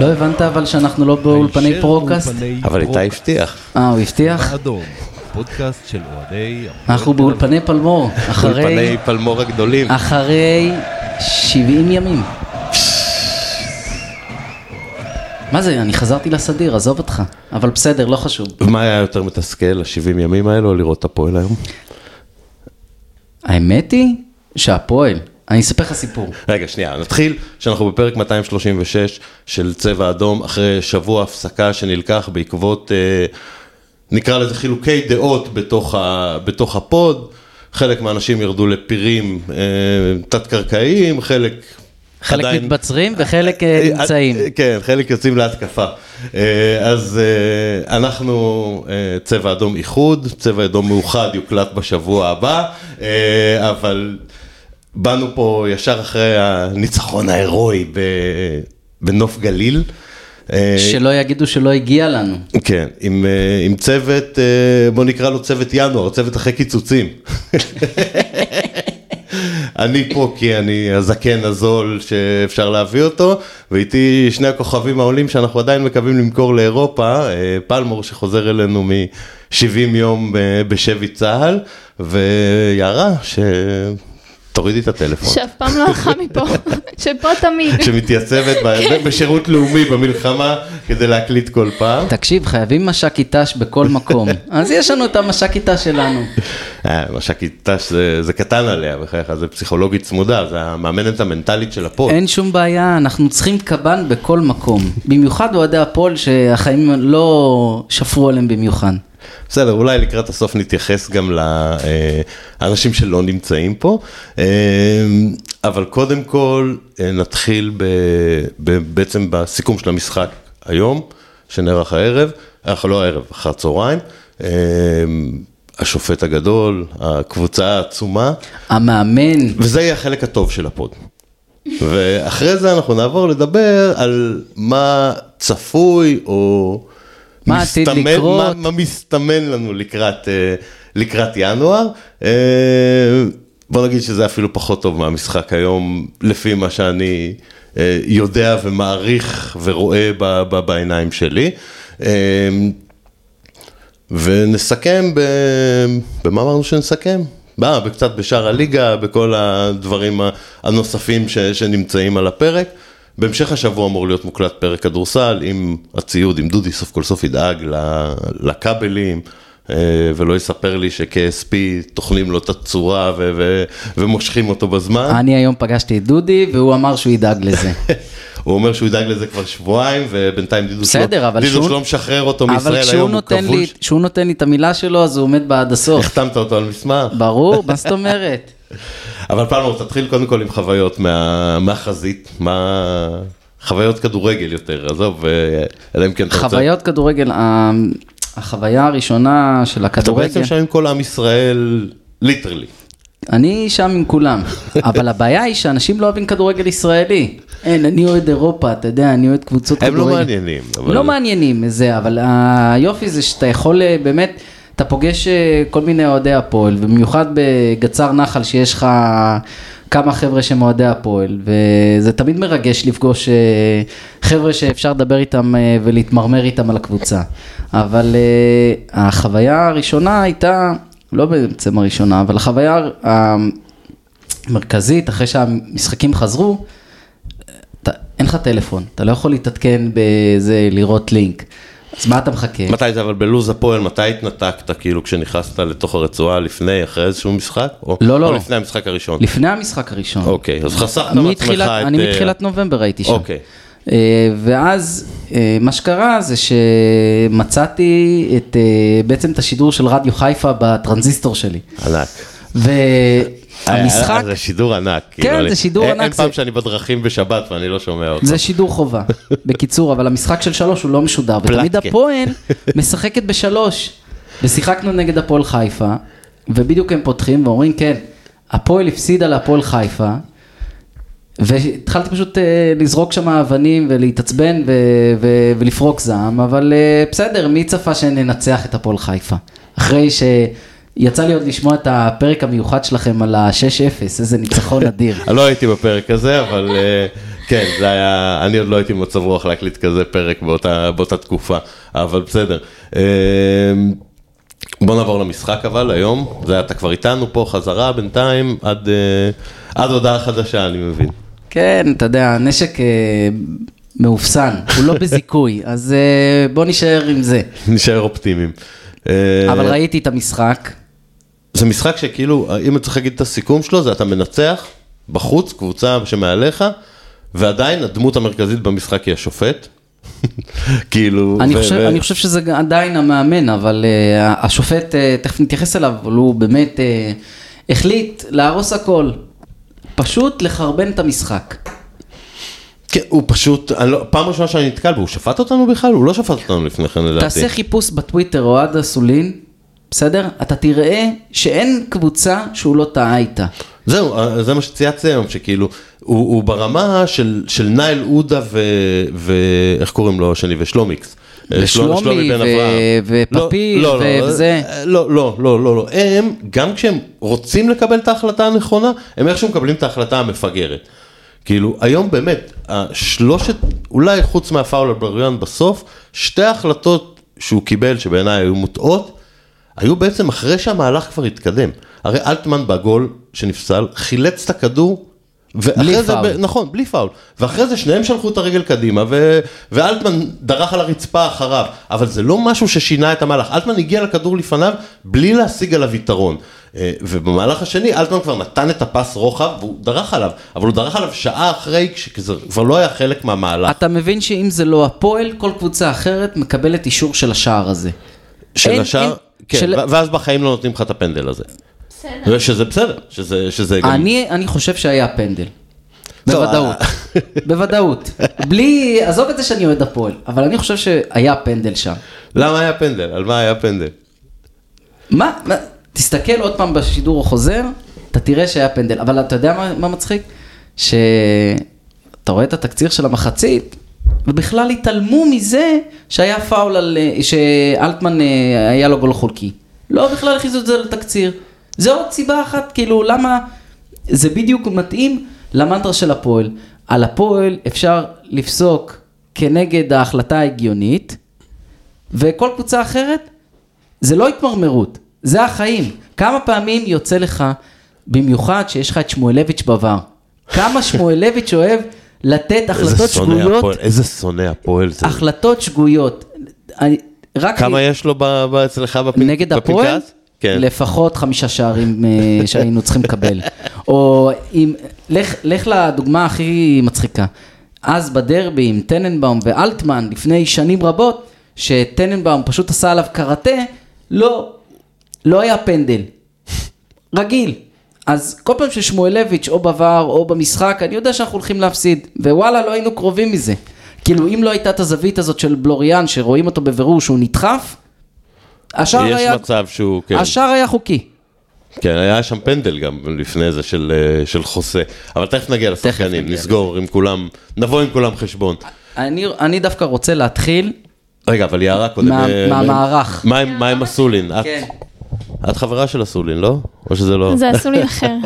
לא הבנת אבל שאנחנו לא באולפני פודקאסט? אבל איתי. הבטיח. אה, הוא הבטיח? פודקאסט של אוהדי... אנחנו. באולפני פלמור, אחרי, אולפני פלמור הגדולים. אחרי 70 ימים. מה זה, אני חזרתי לסדיר, עזוב אותך. אבל בסדר, לא חשוב. מה היה יותר מתסכל, ה-70 ימים האלו, או לראות את הפועל היום? האמת היא שהפועל, אני אספר לך סיפור. רגע, שנייה, נתחיל שאנחנו בפרק 236 של צבע אדום, אחרי שבוע הפסקה שנלקח בעקבות, אה, נקרא לזה חילוקי דעות בתוך, ה, בתוך הפוד. חלק מהאנשים ירדו לפירים אה, תת-קרקעיים, חלק חלק עדיין- מתבצרים וחלק אה, נמצאים. אה, כן, חלק יוצאים להתקפה. אה, אז אה, אנחנו אה, צבע אדום איחוד, צבע אדום מאוחד יוקלט בשבוע הבא, אה, אבל באנו פה ישר אחרי הניצחון ההירואי בנוף גליל. אה, שלא יגידו שלא הגיע לנו. כן, עם, אה, עם צוות, אה, בוא נקרא לו צוות ינואר, צוות אחרי קיצוצים. אני פה כי אני הזקן הזול שאפשר להביא אותו, ואיתי שני הכוכבים העולים שאנחנו עדיין מקווים למכור לאירופה, פלמור שחוזר אלינו מ-70 יום בשבי צה"ל, ויערה שתורידי את הטלפון. שאף פעם לא הלכה מפה, שפה תמיד. שמתייצבת ב- בשירות לאומי במלחמה כדי להקליט כל פעם. תקשיב, חייבים מש"קית ת"ש בכל מקום. אז יש לנו את המש"קית ת"ש שלנו. אה, מש"קית ת"ש זה, קטן עליה, בחייך, זה פסיכולוגית צמודה, זה המאמנת המנטלית של הפוד. אין שום בעיה, אנחנו צריכים קב"ן בכל מקום. במיוחד אוהדי הפועל שהחיים לא שפרו עליהם במיוחד. בסדר, אולי לקראת הסוף נתייחס גם לאנשים שלא נמצאים פה, אה, אבל קודם כל אה, נתחיל ב, ב, בעצם בסיכום של המשחק היום, שנערך הערב, אה, לא הערב, אחר הצהריים. אה, השופט הגדול, הקבוצה העצומה, המאמן, וזה יהיה החלק הטוב של הפוד. ואחרי זה אנחנו נעבור לדבר על מה צפוי או מה עתיד לקרות. מה, מה מסתמן לנו לקראת, אה, לקראת ינואר. אה, בוא נגיד שזה אפילו פחות טוב מהמשחק היום, לפי מה שאני אה, יודע ומעריך ורואה ב, ב, בעיניים שלי. ונסכם ב... במה אמרנו שנסכם? בא, וקצת בשאר הליגה, בכל הדברים הנוספים ש... שנמצאים על הפרק. בהמשך השבוע אמור להיות מוקלט פרק כדורסל עם הציוד, עם דודי סוף כל סוף ידאג לכבלים. אה, ולא יספר לי שכ-SP טוחנים לו את הצורה ו- ו- ומושכים אותו בזמן. אני היום פגשתי את דודי והוא אמר שהוא ידאג לזה. הוא אומר שהוא ידאג לזה כבר שבועיים, ובינתיים דידוש בסדר, לא, אבל לא משחרר אותו אבל מישראל היום, הוא כבוש. כשהוא נותן לי את המילה שלו אז הוא עומד בעד הסוף. החתמת אותו על מסמך. ברור, מה זאת אומרת? אבל פלמור, תתחיל קודם כל עם חוויות מה, מהחזית, מה... חוויות כדורגל יותר, עזוב, אה, אלא אם כן אתה רוצה... חוויות כדורגל, ה- החוויה הראשונה של אתה הכדורגל, בעצם שם עם כל עם ישראל, ליטרלי. אני שם עם כולם, אבל הבעיה היא שאנשים לא אוהבים כדורגל ישראלי. אין, אני אוהד אירופה, אתה יודע, אני אוהד קבוצות הם כדורגל. לא מעניינים. אבל- לא מעניינים, זה, אבל היופי זה שאתה יכול אה, באמת, אתה פוגש אה, כל מיני אוהדי הפועל, ובמיוחד בגצר נחל שיש לך כמה חבר'ה שהם אוהדי הפועל, וזה תמיד מרגש לפגוש אה, חבר'ה שאפשר לדבר איתם אה, ולהתמרמר איתם על הקבוצה. אבל החוויה הראשונה הייתה, לא בעצם הראשונה, אבל החוויה המרכזית, אחרי שהמשחקים חזרו, אין לך טלפון, אתה לא יכול להתעדכן בזה, לראות לינק. אז מה אתה מחכה? מתי זה אבל בלוז הפועל, מתי התנתקת, כאילו כשנכנסת לתוך הרצועה, לפני, אחרי איזשהו משחק? או, לא, לא. או לפני המשחק הראשון? לפני המשחק הראשון. אוקיי, אז חסכת מעצמך את... אני אה, מתחילת נובמבר הייתי שם. אוקיי. אה, ואז אה, מה שקרה זה שמצאתי את, בעצם את השידור של רדיו חיפה בטרנזיסטור שלי. ענק. והמשחק, אה, זה שידור ענק. כן, כאילו, אני- זה שידור ענק, אין פעם שאני בדרכים בשבת ואני לא שומע אותו. זה שידור חובה. בקיצור, אבל המשחק של שלוש הוא לא משודר, ותמיד. הפועל משחקת בשלוש. ושיחקנו נגד הפועל חיפה, ובדיוק הם פותחים ואומרים, כן, הפועל הפסידה להפועל חיפה, והתחלתי פשוט אה, לזרוק שם אבנים ולהתעצבן ו- ו- ולפרוק זעם, אבל אה, בסדר, מי צפה שננצח את הפועל חיפה? אחרי שיצא לי עוד לשמוע את הפרק המיוחד שלכם על ה-6-0, איזה ניצחון אדיר. לא הייתי בפרק הזה, אבל אה, כן, זה היה, אני עוד לא הייתי במצב רוח להקליט כזה פרק באותה, באותה תקופה, אבל בסדר. אה, בוא נעבור למשחק אבל היום, זה אתה כבר איתנו פה חזרה בינתיים עד, אה, עד הודעה חדשה אני מבין. כן, אתה יודע, הנשק אה, מאופסן, הוא לא בזיכוי, אז אה, בוא נישאר עם זה. נשאר אופטימיים. אבל ראיתי את המשחק, זה משחק שכאילו, אם אני צריך להגיד את הסיכום שלו, זה אתה מנצח בחוץ, קבוצה שמעליך, ועדיין הדמות המרכזית במשחק היא השופט. כאילו, אני ו- חושב, ו- אני חושב שזה עדיין המאמן, אבל uh, השופט, uh, תכף נתייחס אליו, אבל הוא באמת uh, החליט להרוס הכל. פשוט לחרבן את המשחק. כן, הוא פשוט, לא, פעם ראשונה שאני נתקל בו, הוא שפט אותנו בכלל? הוא לא שפט אותנו לפני כן לדעתי. תעשה חיפוש בטוויטר אוהד אסולין, בסדר? אתה תראה שאין קבוצה שהוא לא טעה איתה. זהו, אה, זה מה שצייצתי היום, שכאילו, הוא, הוא ברמה של, של נייל עודה. ואיך קוראים לו השני? ושלומיקס. אה, ושלומי שלומי בן ו- אברהם. ופפיל לא, לא, לא, וזה. לא, לא, לא, לא, לא, הם, גם כשהם רוצים לקבל את ההחלטה הנכונה, הם איכשהו מקבלים את ההחלטה המפגרת. כאילו, היום באמת, השלושת, אולי חוץ מהפאול על בריאן בסוף, שתי ההחלטות שהוא קיבל, שבעיניי היו מוטעות, היו בעצם אחרי שהמהלך כבר התקדם. הרי אלטמן בגול שנפסל, חילץ את הכדור, בלי זה, פאול. ב- נכון, בלי פאול. ואחרי זה שניהם שלחו את הרגל קדימה, ו... ואלטמן דרך על הרצפה אחריו. אבל זה לא משהו ששינה את המהלך. אלטמן הגיע לכדור לפניו בלי להשיג עליו יתרון. אה, ובמהלך השני, אלטמן כבר נתן את הפס רוחב, והוא דרך עליו. אבל הוא דרך עליו שעה אחרי, כשזה כבר לא היה חלק מהמהלך. אתה מבין שאם זה לא הפועל, כל קבוצה אחרת מקבלת אישור של השער הזה. של אין- השאר, אין- כן, של- ואז בחיים לא נותנים לך את הפנדל הזה. בסדר. שזה בסדר, שזה, שזה גם... אני, אני חושב שהיה פנדל. בוודאות. בוודאות. בלי, עזוב את זה שאני אוהד הפועל, אבל אני חושב שהיה פנדל שם. למה היה פנדל? על מה היה פנדל? מה, מה, תסתכל עוד פעם בשידור החוזר, אתה תראה שהיה פנדל. אבל אתה יודע מה, מה מצחיק? שאתה רואה את התקציר של המחצית, ובכלל התעלמו מזה שהיה פאול על, אה, שאלטמן אה, היה לו גול חולקי. לא בכלל הכניסו את זה לתקציר. זה עוד סיבה אחת, כאילו, למה... זה בדיוק מתאים למנטרה של הפועל. על הפועל אפשר לפסוק כנגד ההחלטה ההגיונית, וכל קבוצה אחרת, זה לא התמרמרות, זה החיים. כמה פעמים יוצא לך, במיוחד שיש לך את שמואלביץ' בVAR, כמה שמואלביץ' אוהב לתת החלטות שגויות, הפועל, איזה שונא הפועל זה. החלטות שגויות. אני, רק כמה יש לו אצלך בפנ- נגד הפועל? בפנקס? כן. לפחות חמישה שערים אה, שהיינו צריכים לקבל. או אם, לך, לך לדוגמה הכי מצחיקה. אז בדרבי עם טננבאום ואלטמן לפני שנים רבות, שטננבאום פשוט עשה עליו קראטה, לא, לא היה פנדל. רגיל. אז כל פעם ששמואלביץ' או בVAR או במשחק, אני יודע שאנחנו הולכים להפסיד, ווואלה, לא היינו קרובים מזה. כאילו, אם לא הייתה את הזווית הזאת של בלוריאן, שרואים אותו בבירור שהוא נדחף, השער יש היה... מצב שהוא, כן. השער היה חוקי. כן, היה שם פנדל גם לפני זה של, אה, של חוסה. אבל תכף נגיע לשחקנים, נסגור עם כולם, נבוא עם כולם חשבון. אני, אני דווקא רוצה להתחיל, רגע, אבל יערה קודם. מה- אה, מהמערך. מה עם- מה עם אסולין? את- כן. את חברה של אסולין, לא? או שזה לא? זה עשו לי אחר.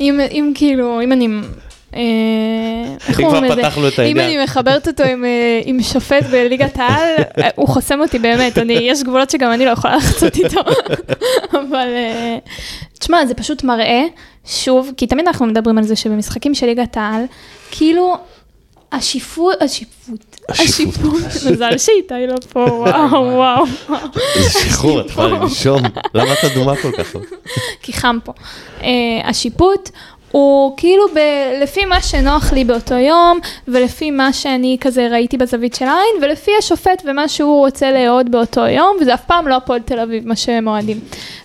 אם אם כאילו, אם אני... איך אם אומרים את זה? פתחנו את אם העניין. אני מחברת אותו עם, אה, עם שופט בליגת העל, אה, הוא חוסם אותי באמת, אני, יש גבולות שגם אני לא יכולה לחצות איתו. אבל אה, תשמע, זה פשוט מראה, שוב, כי תמיד אנחנו מדברים על זה שבמשחקים של ליגת העל, כאילו, השיפוט, השיפוט, השיפוט. מזל שאיתי לא פה, וואו, וואו, זה שחרור, את יכולה לנשום. למה את אדומה כל כך? כי חם פה. Uh, השיפוט הוא כאילו ב- לפי מה שנוח לי באותו יום, ולפי מה שאני כזה ראיתי בזווית של העין, ולפי השופט ומה שהוא רוצה לאהוד באותו יום, וזה אף פעם לא הפועל תל אביב, מה שהם אוהדים.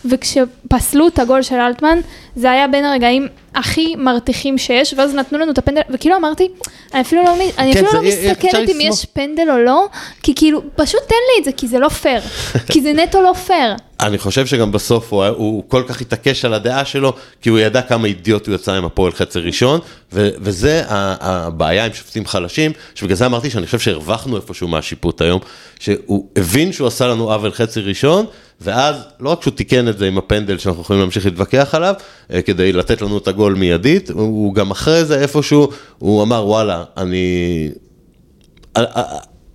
וכשפסלו את הגול של אלטמן, זה היה בין הרגעים הכי מרתיחים שיש, ואז נתנו לנו את הפנדל, וכאילו אמרתי, אני אפילו לא, אני כן, אפילו לא אפשר מסתכלת אם. יש פנדל או לא, כי כאילו, פשוט תן לי את זה, כי זה לא פייר. כי זה נטו לא פייר. אני חושב שגם בסוף הוא, הוא כל כך התעקש על הדעה שלו, כי הוא ידע כמה אידיוט הוא יצא עם הפועל חצי ראשון, ו- וזה הבעיה עם שופטים חלשים, שבגלל זה אמרתי שאני חושב שהרווחנו איפשהו מהשיפוט היום, שהוא הבין שהוא עשה לנו עוול חצי ראשון, ואז לא רק שהוא תיקן את זה עם הפנדל שאנחנו יכולים להמשיך להתווכח עליו, אה, כדי לתת לנו את הגול מיידית, הוא- גם אחרי זה איפשהו, הוא אמר וואלה, אני...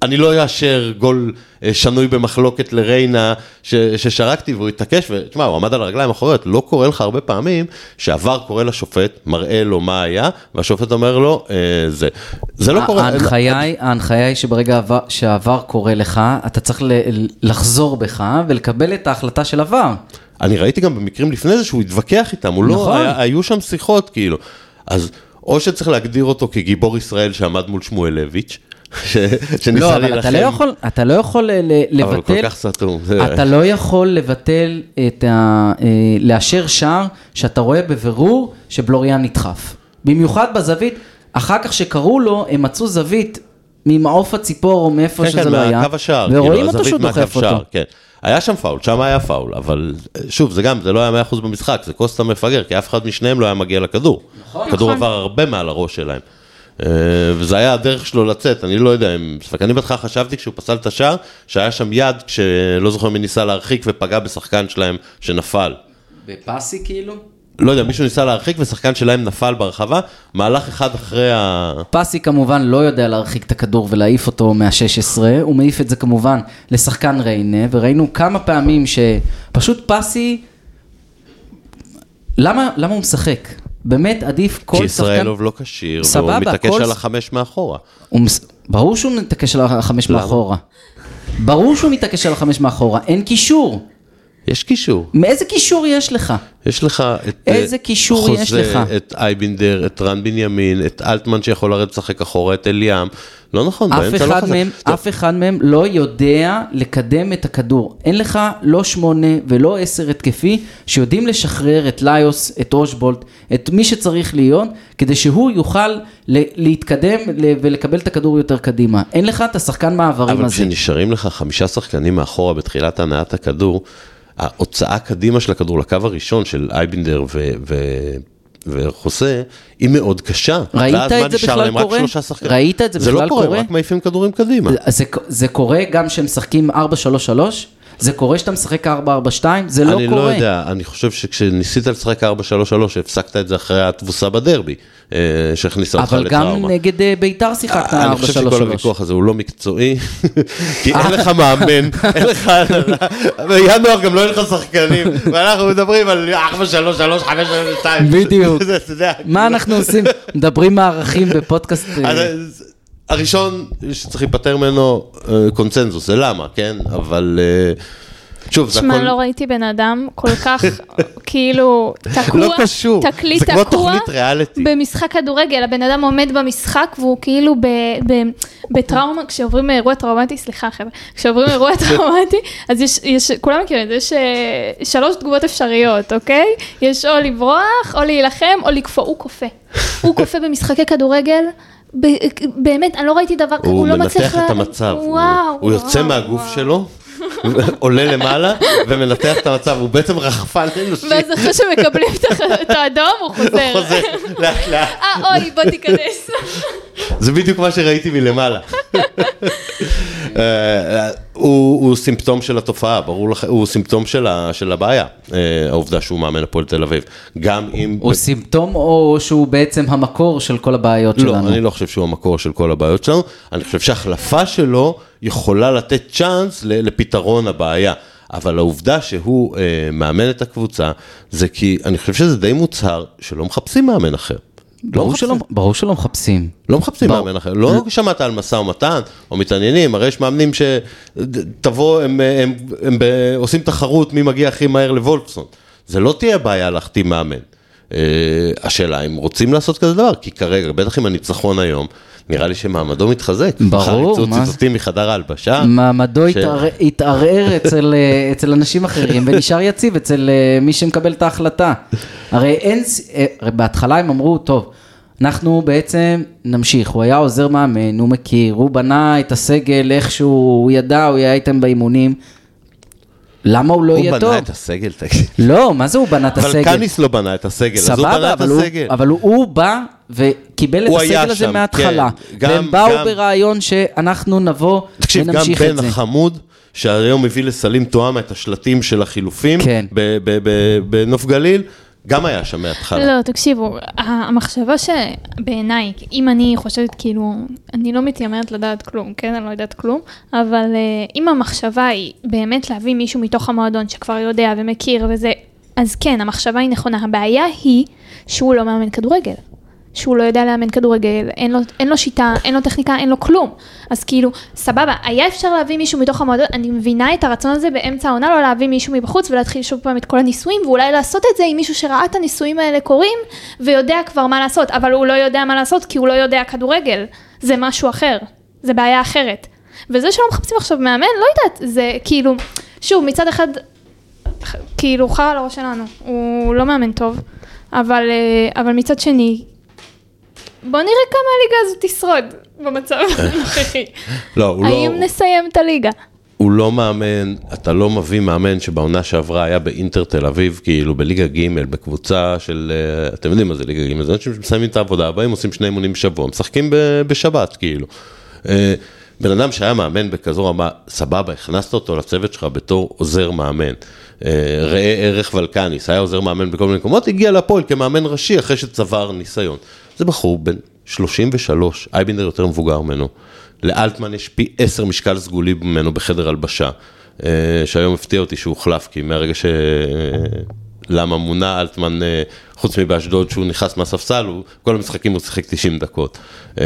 אני לא אאשר גול אה, שנוי במחלוקת לריינה ש, ששרקתי והוא התעקש, ותשמע, הוא עמד על הרגליים האחוריות, לא קורה לך הרבה פעמים שעבר קורא לשופט, מראה לו מה היה, והשופט אומר לו, אה, זה. זה לא קורה. ההנחיה היא, ההנחיה היא שברגע עבר- שהעבר קורה לך, אתה צריך ל- לחזור בך ולקבל את ההחלטה של עבר. אני ראיתי גם במקרים לפני זה שהוא התווכח איתם, הוא לא, נכון. היה, היו שם שיחות כאילו. אז או שצריך להגדיר אותו כגיבור ישראל שעמד מול שמואלביץ', שניסה לא, להילחם. אבל אתה לא יכול, אתה לא יכול ל- ל- אבל הוא כל לבטל, כך סתום. זה- אתה לא יכול לבטל את ה... אה, לאשר שער שאתה רואה בבירור שבלוריאן נדחף. במיוחד בזווית, אחר כך שקראו לו, הם מצאו זווית ממעוף הציפור או מאיפה כן, שזה כן, לא היה, מהקו השער, ורואים כאילו, אותו שהוא דוחף שער, אותו. כן. היה שם פאול, שם היה פאול, אבל אה, שוב, זה גם, זה לא היה 100% במשחק, זה קוסטה מפגר, כי אף אחד משניהם לא היה מגיע לכדור. נכון. הכדור נכון. עבר הרבה מעל הראש שלהם. אה, וזה היה הדרך שלו לצאת, אני לא יודע אם... ספק, אני בהתחלה חשבתי כשהוא פסל את השער, שהיה שם יד, כשלא זוכר מי ניסה להרחיק ופגע בשחקן שלהם שנפל. בפסי כאילו? לא יודע, מישהו ניסה להרחיק ושחקן שלהם נפל ברחבה, מהלך אחד אחרי ה... פסי כמובן לא יודע להרחיק את הכדור ולהעיף אותו מה-16, הוא מעיף את זה כמובן לשחקן ריינה, וראינו כמה פעמים שפשוט פסי, למה, למה הוא משחק? באמת עדיף כל כי שחקן... ישראלוב לא כשיר, והוא מתעקש כל- על החמש מאחורה. הוא. ברור שהוא מתעקש על החמש למה? מאחורה. ברור שהוא מתעקש על החמש מאחורה, אין קישור. יש קישור. מאיזה קישור יש לך? יש לך את... איזה אה, קישור חוזה, יש לך? את אייבינדר, את רן בנימין, את אלטמן שיכול לרדת לשחק אחורה, את אליאם. לא נכון, באמצע לא אחד, חזק. מהם, טוב, אף אחד מהם לא יודע לקדם את הכדור. אין לך לא שמונה ולא עשר התקפי שיודעים לשחרר את ליוס, את אושבולט, את מי שצריך להיות, כדי שהוא יוכל להתקדם ולקבל את הכדור יותר קדימה. אין לך את השחקן מעברים אבל הזה. כשנשארים לך חמישה שחקנים מאחורה בתחילת הנעת הכדור, ההוצאה קדימה של הכדור לקו הראשון של אייבינדר ו... ו... וחוסה, היא מאוד קשה. ראית ואז את מה זה נשאר בכלל להם? רק קורה? שלושה שחקנים. ראית את זה זה בכלל לא קורה, קורה? הם רק מעיפים כדורים קדימה. זה, זה קורה גם כשהם משחקים 4-3-3? זה קורה שאתה משחק 4-4-2? זה לא אני קורה. לא יודע, אני חושב שכשניסית לשחק 4-3-3, הפסקת את זה אחרי התבוסה בדרבי, אה, שהכניסה אותך אבל גם לטראומה. נגד אה, ביתר שיחקת 4-3-3. אני חושב שכל הוויכוח הזה הוא לא מקצועי, כי אין לך מאמן, אין לך, בינואר גם לא יהיה לך שחקנים, ואנחנו מדברים על 4, 3, 3, 5, 2. בדיוק. מה אנחנו עושים? מדברים מערכים בפודקאסט. הראשון שצריך להיפטר ממנו אה, קונצנזוס, זה למה, כן? אבל אה, שוב, זה הכל... לא ראיתי בן אדם כל כך, כאילו, תקוע, לא קשור, תקליט זה כמו תקוע תוכנית ריאליטי. במשחק כדורגל, הבן אדם עומד במשחק והוא כאילו ב, ב, בטראומה, כשעוברים אירוע טראומטי, סליחה חבר'ה, כשעוברים אירוע טראומטי, אז יש, יש, כולם מכירים את זה, יש אה, שלוש תגובות אפשריות, אוקיי? יש או לברוח, או להילחם, או לקפוא, הוא כופה. הוא כופה במשחקי כדורגל. ב- באמת, אני לא ראיתי דבר כזה, הוא הוא לא מצליח... מנתח את המצב, הוא- וואו. הוא יוצא וואו, מהגוף וואו. שלו, עולה למעלה ומנתח את המצב, הוא בעצם רחפן אנושי. ואז אחרי שמקבלים את האדום, הוא הוא חוזר. חוזר, לאט לאט. אה, אוי, בוא תיכנס. זה בדיוק מה שראיתי מלמעלה. הוא הוא סימפטום של התופעה, ברור לך, הוא סימפטום של ה- של הבעיה, אה, העובדה שהוא מאמן הפועל תל אביב. גם אם... הוא סימפטום או שהוא בעצם המקור של כל הבעיות לא, שלנו? אני לא חושב שהוא המקור של כל הבעיות שלנו, אני חושב שהחלפה שלו יכולה לתת צ'אנס לפתרון הבעיה. אבל העובדה שהוא אה, מאמן את הקבוצה, זה כי אני חושב שזה די מוצהר שלא מחפשים מאמן אחר. לא ברור. שלא, ברור שלא מחפשים. לא מחפשים ברור. מאמן אחר, לא שמעת על משא ומתן או מתעניינים, הרי יש מאמנים שתבוא, הם, הם, הם, ב- עושים תחרות מי מגיע הכי מהר לוולפסון. זה לא תהיה בעיה להחתים מאמן. אה, השאלה אם רוצים לעשות כזה דבר, כי כרגע, בטח עם הניצחון היום, נראה לי שמעמדו מתחזק. ברור, מחר מה? יצאו ציטוטים מחדר ההלבשה. מעמדו ש- התערער- אצל, אה, אצל אנשים אחרים ונשאר יציב אצל אה, מי שמקבל את ההחלטה. הרי אין, אה, הרי בהתחלה הם אמרו, טוב, אנחנו בעצם נמשיך, הוא היה עוזר מאמן, הוא מכיר, הוא בנה את הסגל איכשהו, הוא ידע, הוא היה איתם באימונים. למה הוא לא הוא יהיה טוב? בנה את הסגל, תגיד. לא, מה זה הוא בנה את אבל הסגל? קאניס לא בנה את הסגל, אז הוא בנה סבבה, את אבל הוא, הסגל. אבל הוא, הוא בא וקיבל את הסגל הזה שם, מההתחלה. כן. גם- והם באו גם- ברעיון שאנחנו נבוא תקשיב, גם ונמשיך בן את זה. החמוד שהיום הביא לסלים טועמה את השלטים של החילופים כן. בנוף גליל, גם היה שם מההתחלה. לא, תקשיבו, המחשבה שבעיניי, אם אני חושבת כאילו, אני לא מתיימרת לדעת כלום, כן? אני לא יודעת כלום, אבל אה, אם המחשבה היא באמת להביא מישהו מתוך המועדון שכבר יודע ומכיר וזה, אז כן, המחשבה היא נכונה. הבעיה היא שהוא לא מאמן כדורגל. שהוא לא יודע לאמן כדורגל, אין לו, אין לו שיטה, אין לו טכניקה, אין לו כלום. אז כאילו, סבבה, היה אפשר להביא מישהו מתוך המועדון, אני מבינה את הרצון הזה באמצע העונה, לא להביא מישהו מבחוץ ולהתחיל שוב פעם את כל הניסויים, ואולי לעשות את זה עם מישהו שראה את הניסויים האלה קורים, ויודע כבר מה לעשות, אבל הוא לא יודע מה לעשות כי הוא לא יודע כדורגל. זה משהו אחר, זה בעיה אחרת. וזה שלא מחפשים עכשיו מאמן, לא יודעת, זה כאילו, שוב, מצד אחד, כאילו, חרא על הראש שלנו, הוא לא מאמן טוב, אבל, אה, אבל מצד שני, בוא נראה כמה הליגה הזאת תשרוד במצב הנוכחי. לא, הוא האם לא, נסיים את הליגה? הוא לא מאמן, אתה לא מביא מאמן שבעונה שעברה היה באינטר תל אביב, כאילו בליגה ג' בקבוצה של, אה, אתם יודעים מה זה ליגה ג', זה אנשים שמסיימים את העבודה, באים עושים שני אימונים בשבוע, משחקים בשבת, כאילו. אה, בן אדם שהיה מאמן בכזו רמה, סבבה, הכנסת אותו לצוות שלך בתור עוזר מאמן. אה, ראה ערך ולקניס, היה עוזר מאמן בכל מיני מקומות, הגיע להפועל כמאמן ראשי אחרי שצבר ניסיון. זה בחור בן 33, אייבינדר יותר מבוגר ממנו. לאלטמן יש פי 10 משקל סגולי ממנו בחדר הלבשה, אה, שהיום הפתיע אותי שהוא הוחלף, כי מהרגע ש... למה מונה אלטמן, אה, חוץ מבאשדוד שהוא נכנס מהספסל, הוא, כל המשחקים הוא שיחק 90 דקות. אה,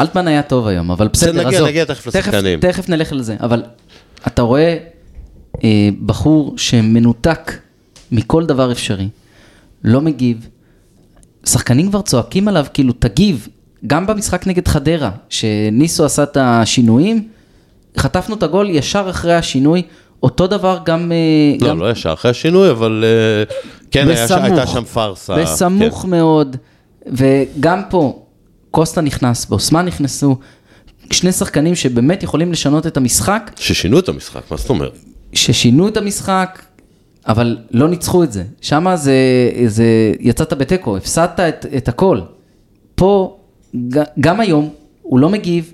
אלטמן היה טוב היום, אבל בסדר, נגיע- עזוב. נגיע תכף לשחקנים. תכף נלך לזה, אבל אתה רואה אה, בחור שמנותק מכל דבר אפשרי, לא מגיב, שחקנים כבר צועקים עליו, כאילו תגיב, גם במשחק נגד חדרה, שניסו עשה את השינויים, חטפנו את הגול ישר אחרי השינוי, אותו דבר גם... אה, לא, גם לא ישר אחרי השינוי, אבל אה, כן, היה, ש- הייתה שם פארסה. בסמוך כן. מאוד, וגם פה, קוסטה נכנס ואוסמן נכנסו, שני שחקנים שבאמת יכולים לשנות את המשחק, ששינו את המשחק, מה זאת אומרת? ששינו את המשחק, אבל לא ניצחו את זה. שם זה, זה, יצאת בתיקו, הפסדת את, את הכל. פה, גם היום, הוא לא מגיב,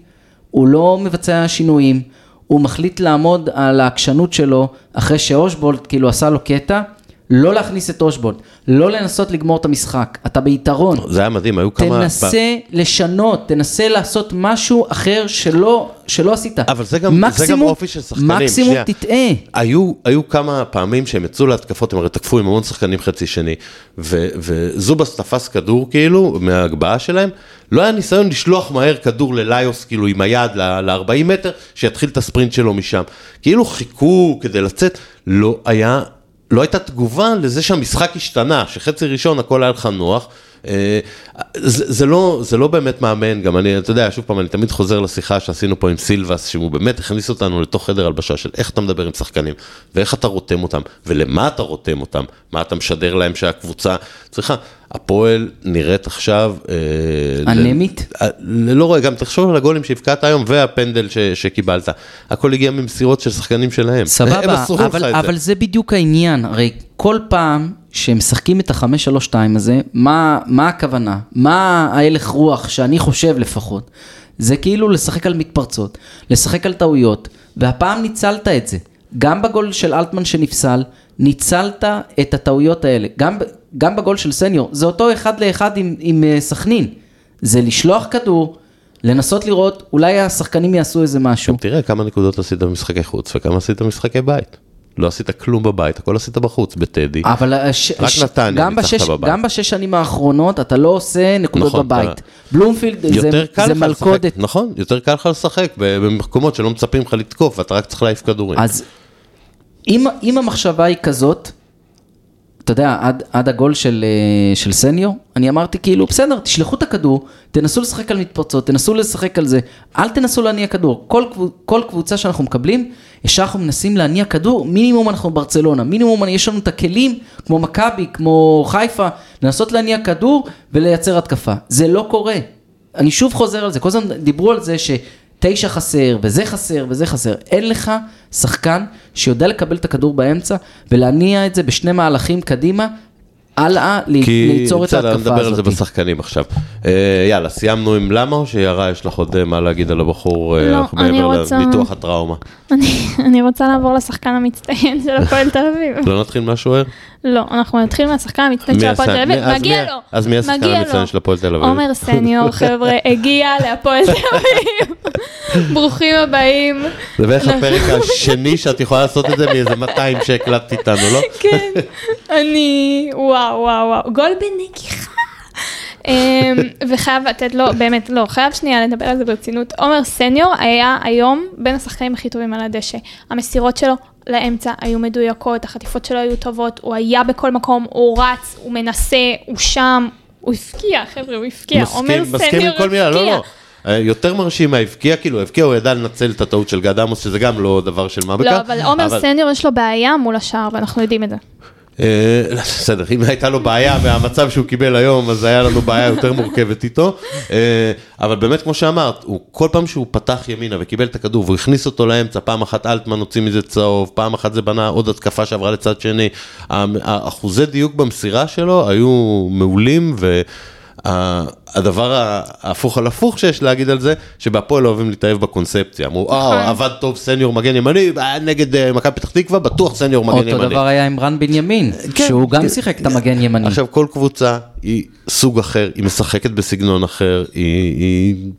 הוא לא מבצע שינויים, הוא מחליט לעמוד על העקשנות שלו, אחרי שאושבולט כאילו עשה לו קטע, לא להכניס את אושבולט, לא לנסות לגמור את המשחק, אתה ביתרון. זה היה מדהים, היו כמה... תנסה לשנות, תנסה לעשות משהו אחר שלא, שלא עשית. אבל זה גם- זה גם אופי של שחקנים, מקסימום שנייה. תטעה. היו, היו כמה פעמים שהם יצאו להתקפות, הם הרי תקפו עם המון שחקנים חצי שני, ו, וזובס תפס כדור כאילו, מההגבהה שלהם, לא היה ניסיון לשלוח מהר כדור לליוס כאילו עם היד ל-40 מטר, שיתחיל את הספרינט שלו משם. כאילו חיכו כדי לצאת, לא היה, לא הייתה תגובה לזה שהמשחק השתנה, שחצי ראשון הכל היה לך נוח. אה, זה, זה, לא, זה לא באמת מאמן, גם אני, אתה יודע, שוב פעם, אני תמיד חוזר לשיחה שעשינו פה עם סילבס, שהוא באמת הכניס אותנו לתוך חדר הלבשה של איך אתה מדבר עם שחקנים, ואיך אתה רותם אותם, ולמה אתה רותם אותם, מה אתה משדר להם שהקבוצה צריכה. הפועל נראית עכשיו... אה, אנמית? ל- ל- לא רואה, גם תחשוב על הגולים שהבקעת היום והפנדל ש, שקיבלת. הכל הגיע ממסירות של שחקנים שלהם. הם סבבה, אבל, את זה. אבל זה בדיוק העניין, הרי כל פעם שהם משחקים את החמש שלוש שתיים הזה, מה, מה הכוונה? מה ההלך רוח שאני חושב לפחות? זה כאילו לשחק על מתפרצות, לשחק על טעויות, והפעם ניצלת את זה. גם בגול של אלטמן שנפסל, ניצלת את הטעויות האלה. גם, גם בגול של סניור, זה אותו אחד לאחד עם, עם אה, סכנין. זה לשלוח כדור, לנסות לראות, אולי השחקנים יעשו איזה משהו. תראה כמה נקודות עשית במשחקי חוץ וכמה עשית במשחקי בית. לא עשית כלום בבית, הכל עשית בחוץ, בטדי. אבל הש... רק ש... נתניה גם, ניצחת בשש... בבית. גם בשש שנים האחרונות אתה לא עושה נקודות נכון, בבית. אתה- בלומפילד זה, זה מלכודת. לשחק, נכון, יותר קל לך לשחק במקומות שלא מצפים לך לתקוף, ואתה רק צריך להעיף כדורים. אז אם, אם המחשבה היא כזאת, אתה יודע, עד, עד הגול של, אה, של סניור, אני אמרתי כאילו, בסדר, תשלחו את הכדור, תנסו לשחק על מתפרצות, תנסו לשחק על זה, אל תנסו להניע כדור. כל, כל קבוצה שאנחנו מקבלים, ישר אנחנו מנסים להניע כדור, מינימום אנחנו ברצלונה, מינימום יש לנו את הכלים, כמו מכבי, כמו חיפה, לנסות להניע כדור ולייצר התקפה. זה לא קורה. אני שוב חוזר על זה, כל הזמן דיברו על זה שתשע חסר, וזה חסר, וזה חסר. אין לך שחקן שיודע לקבל את הכדור באמצע ולהניע את זה בשני מהלכים קדימה. הלאה, כי ליצור את בסדר, ההתקפה נדבר על זה הזאת. בשחקנים עכשיו. אה, יאללה, סיימנו עם למה או שיערה, יש לך עוד אה, מה להגיד על הבחור, אה, לא, מעבר לניתוח הטראומה. אני, אני רוצה לעבור לשחקן המצטיין של הפועל תל אביב. לא נתחיל מהשוער? לא, אנחנו נתחיל מהשחקן המצטיין של הפועל תל אביב, מגיע לו. אז מי השחקן המצטיין. של הפועל תל אביב? עומר סניור, חבר'ה, הגיע להפועל תל אביב. ברוכים הבאים. זה בערך הפרק השני שאת יכולה לעשות את זה מאיזה 200 שהקלטת איתנו, לא? כן, אני, וואו, וואו, וואו, גול בנגיחה. אמ, וחייב לתת לו, באמת, לא, חייב שנייה לדבר על זה ברצינות. עומר סניור היה היום בין השחקנים הכי טובים על הדשא. המסירות שלו לאמצע היו מדויקות, החטיפות שלו היו טובות, הוא היה בכל מקום, הוא רץ, הוא מנסה, הוא שם, הוא הפקיע, חבר'ה, הוא הפקיע. עומר מסכים, מסכים עם סניור כל מילה, לא, הפקיע. לא. אה, יותר מרשים מהבקיע, כאילו הבקיע, הוא ידע לנצל את הטעות של גד עמוס, שזה גם לא דבר של מה בכך. לא, אבל עומר סניור יש לו בעיה מול השער, ואנחנו יודעים את זה. אה, בסדר, אם הייתה לו בעיה מהמצב שהוא קיבל היום, אז היה לנו בעיה יותר מורכבת איתו. אה, אבל באמת, כמו שאמרת, הוא כל פעם שהוא פתח ימינה וקיבל את הכדור והוא הכניס אותו לאמצע, פעם אחת אלטמן הוציא מזה צהוב, פעם אחת זה בנה עוד התקפה שעברה לצד שני. האחוזי דיוק במסירה שלו היו מעולים, ו... הדבר ההפוך על הפוך שיש להגיד על זה, שבהפועל אוהבים להתאהב בקונספציה. אמרו, אה, עבד טוב סניור מגן ימני, אה, נגד אה, מכבי פתח תקווה, בטוח סניור מגן ימני. אותו דבר היה עם רן בנימין, כן, שהוא גם כן. שיחק את המגן ימני. עכשיו, כל קבוצה היא סוג אחר, היא משחקת בסגנון אחר, היא... היא...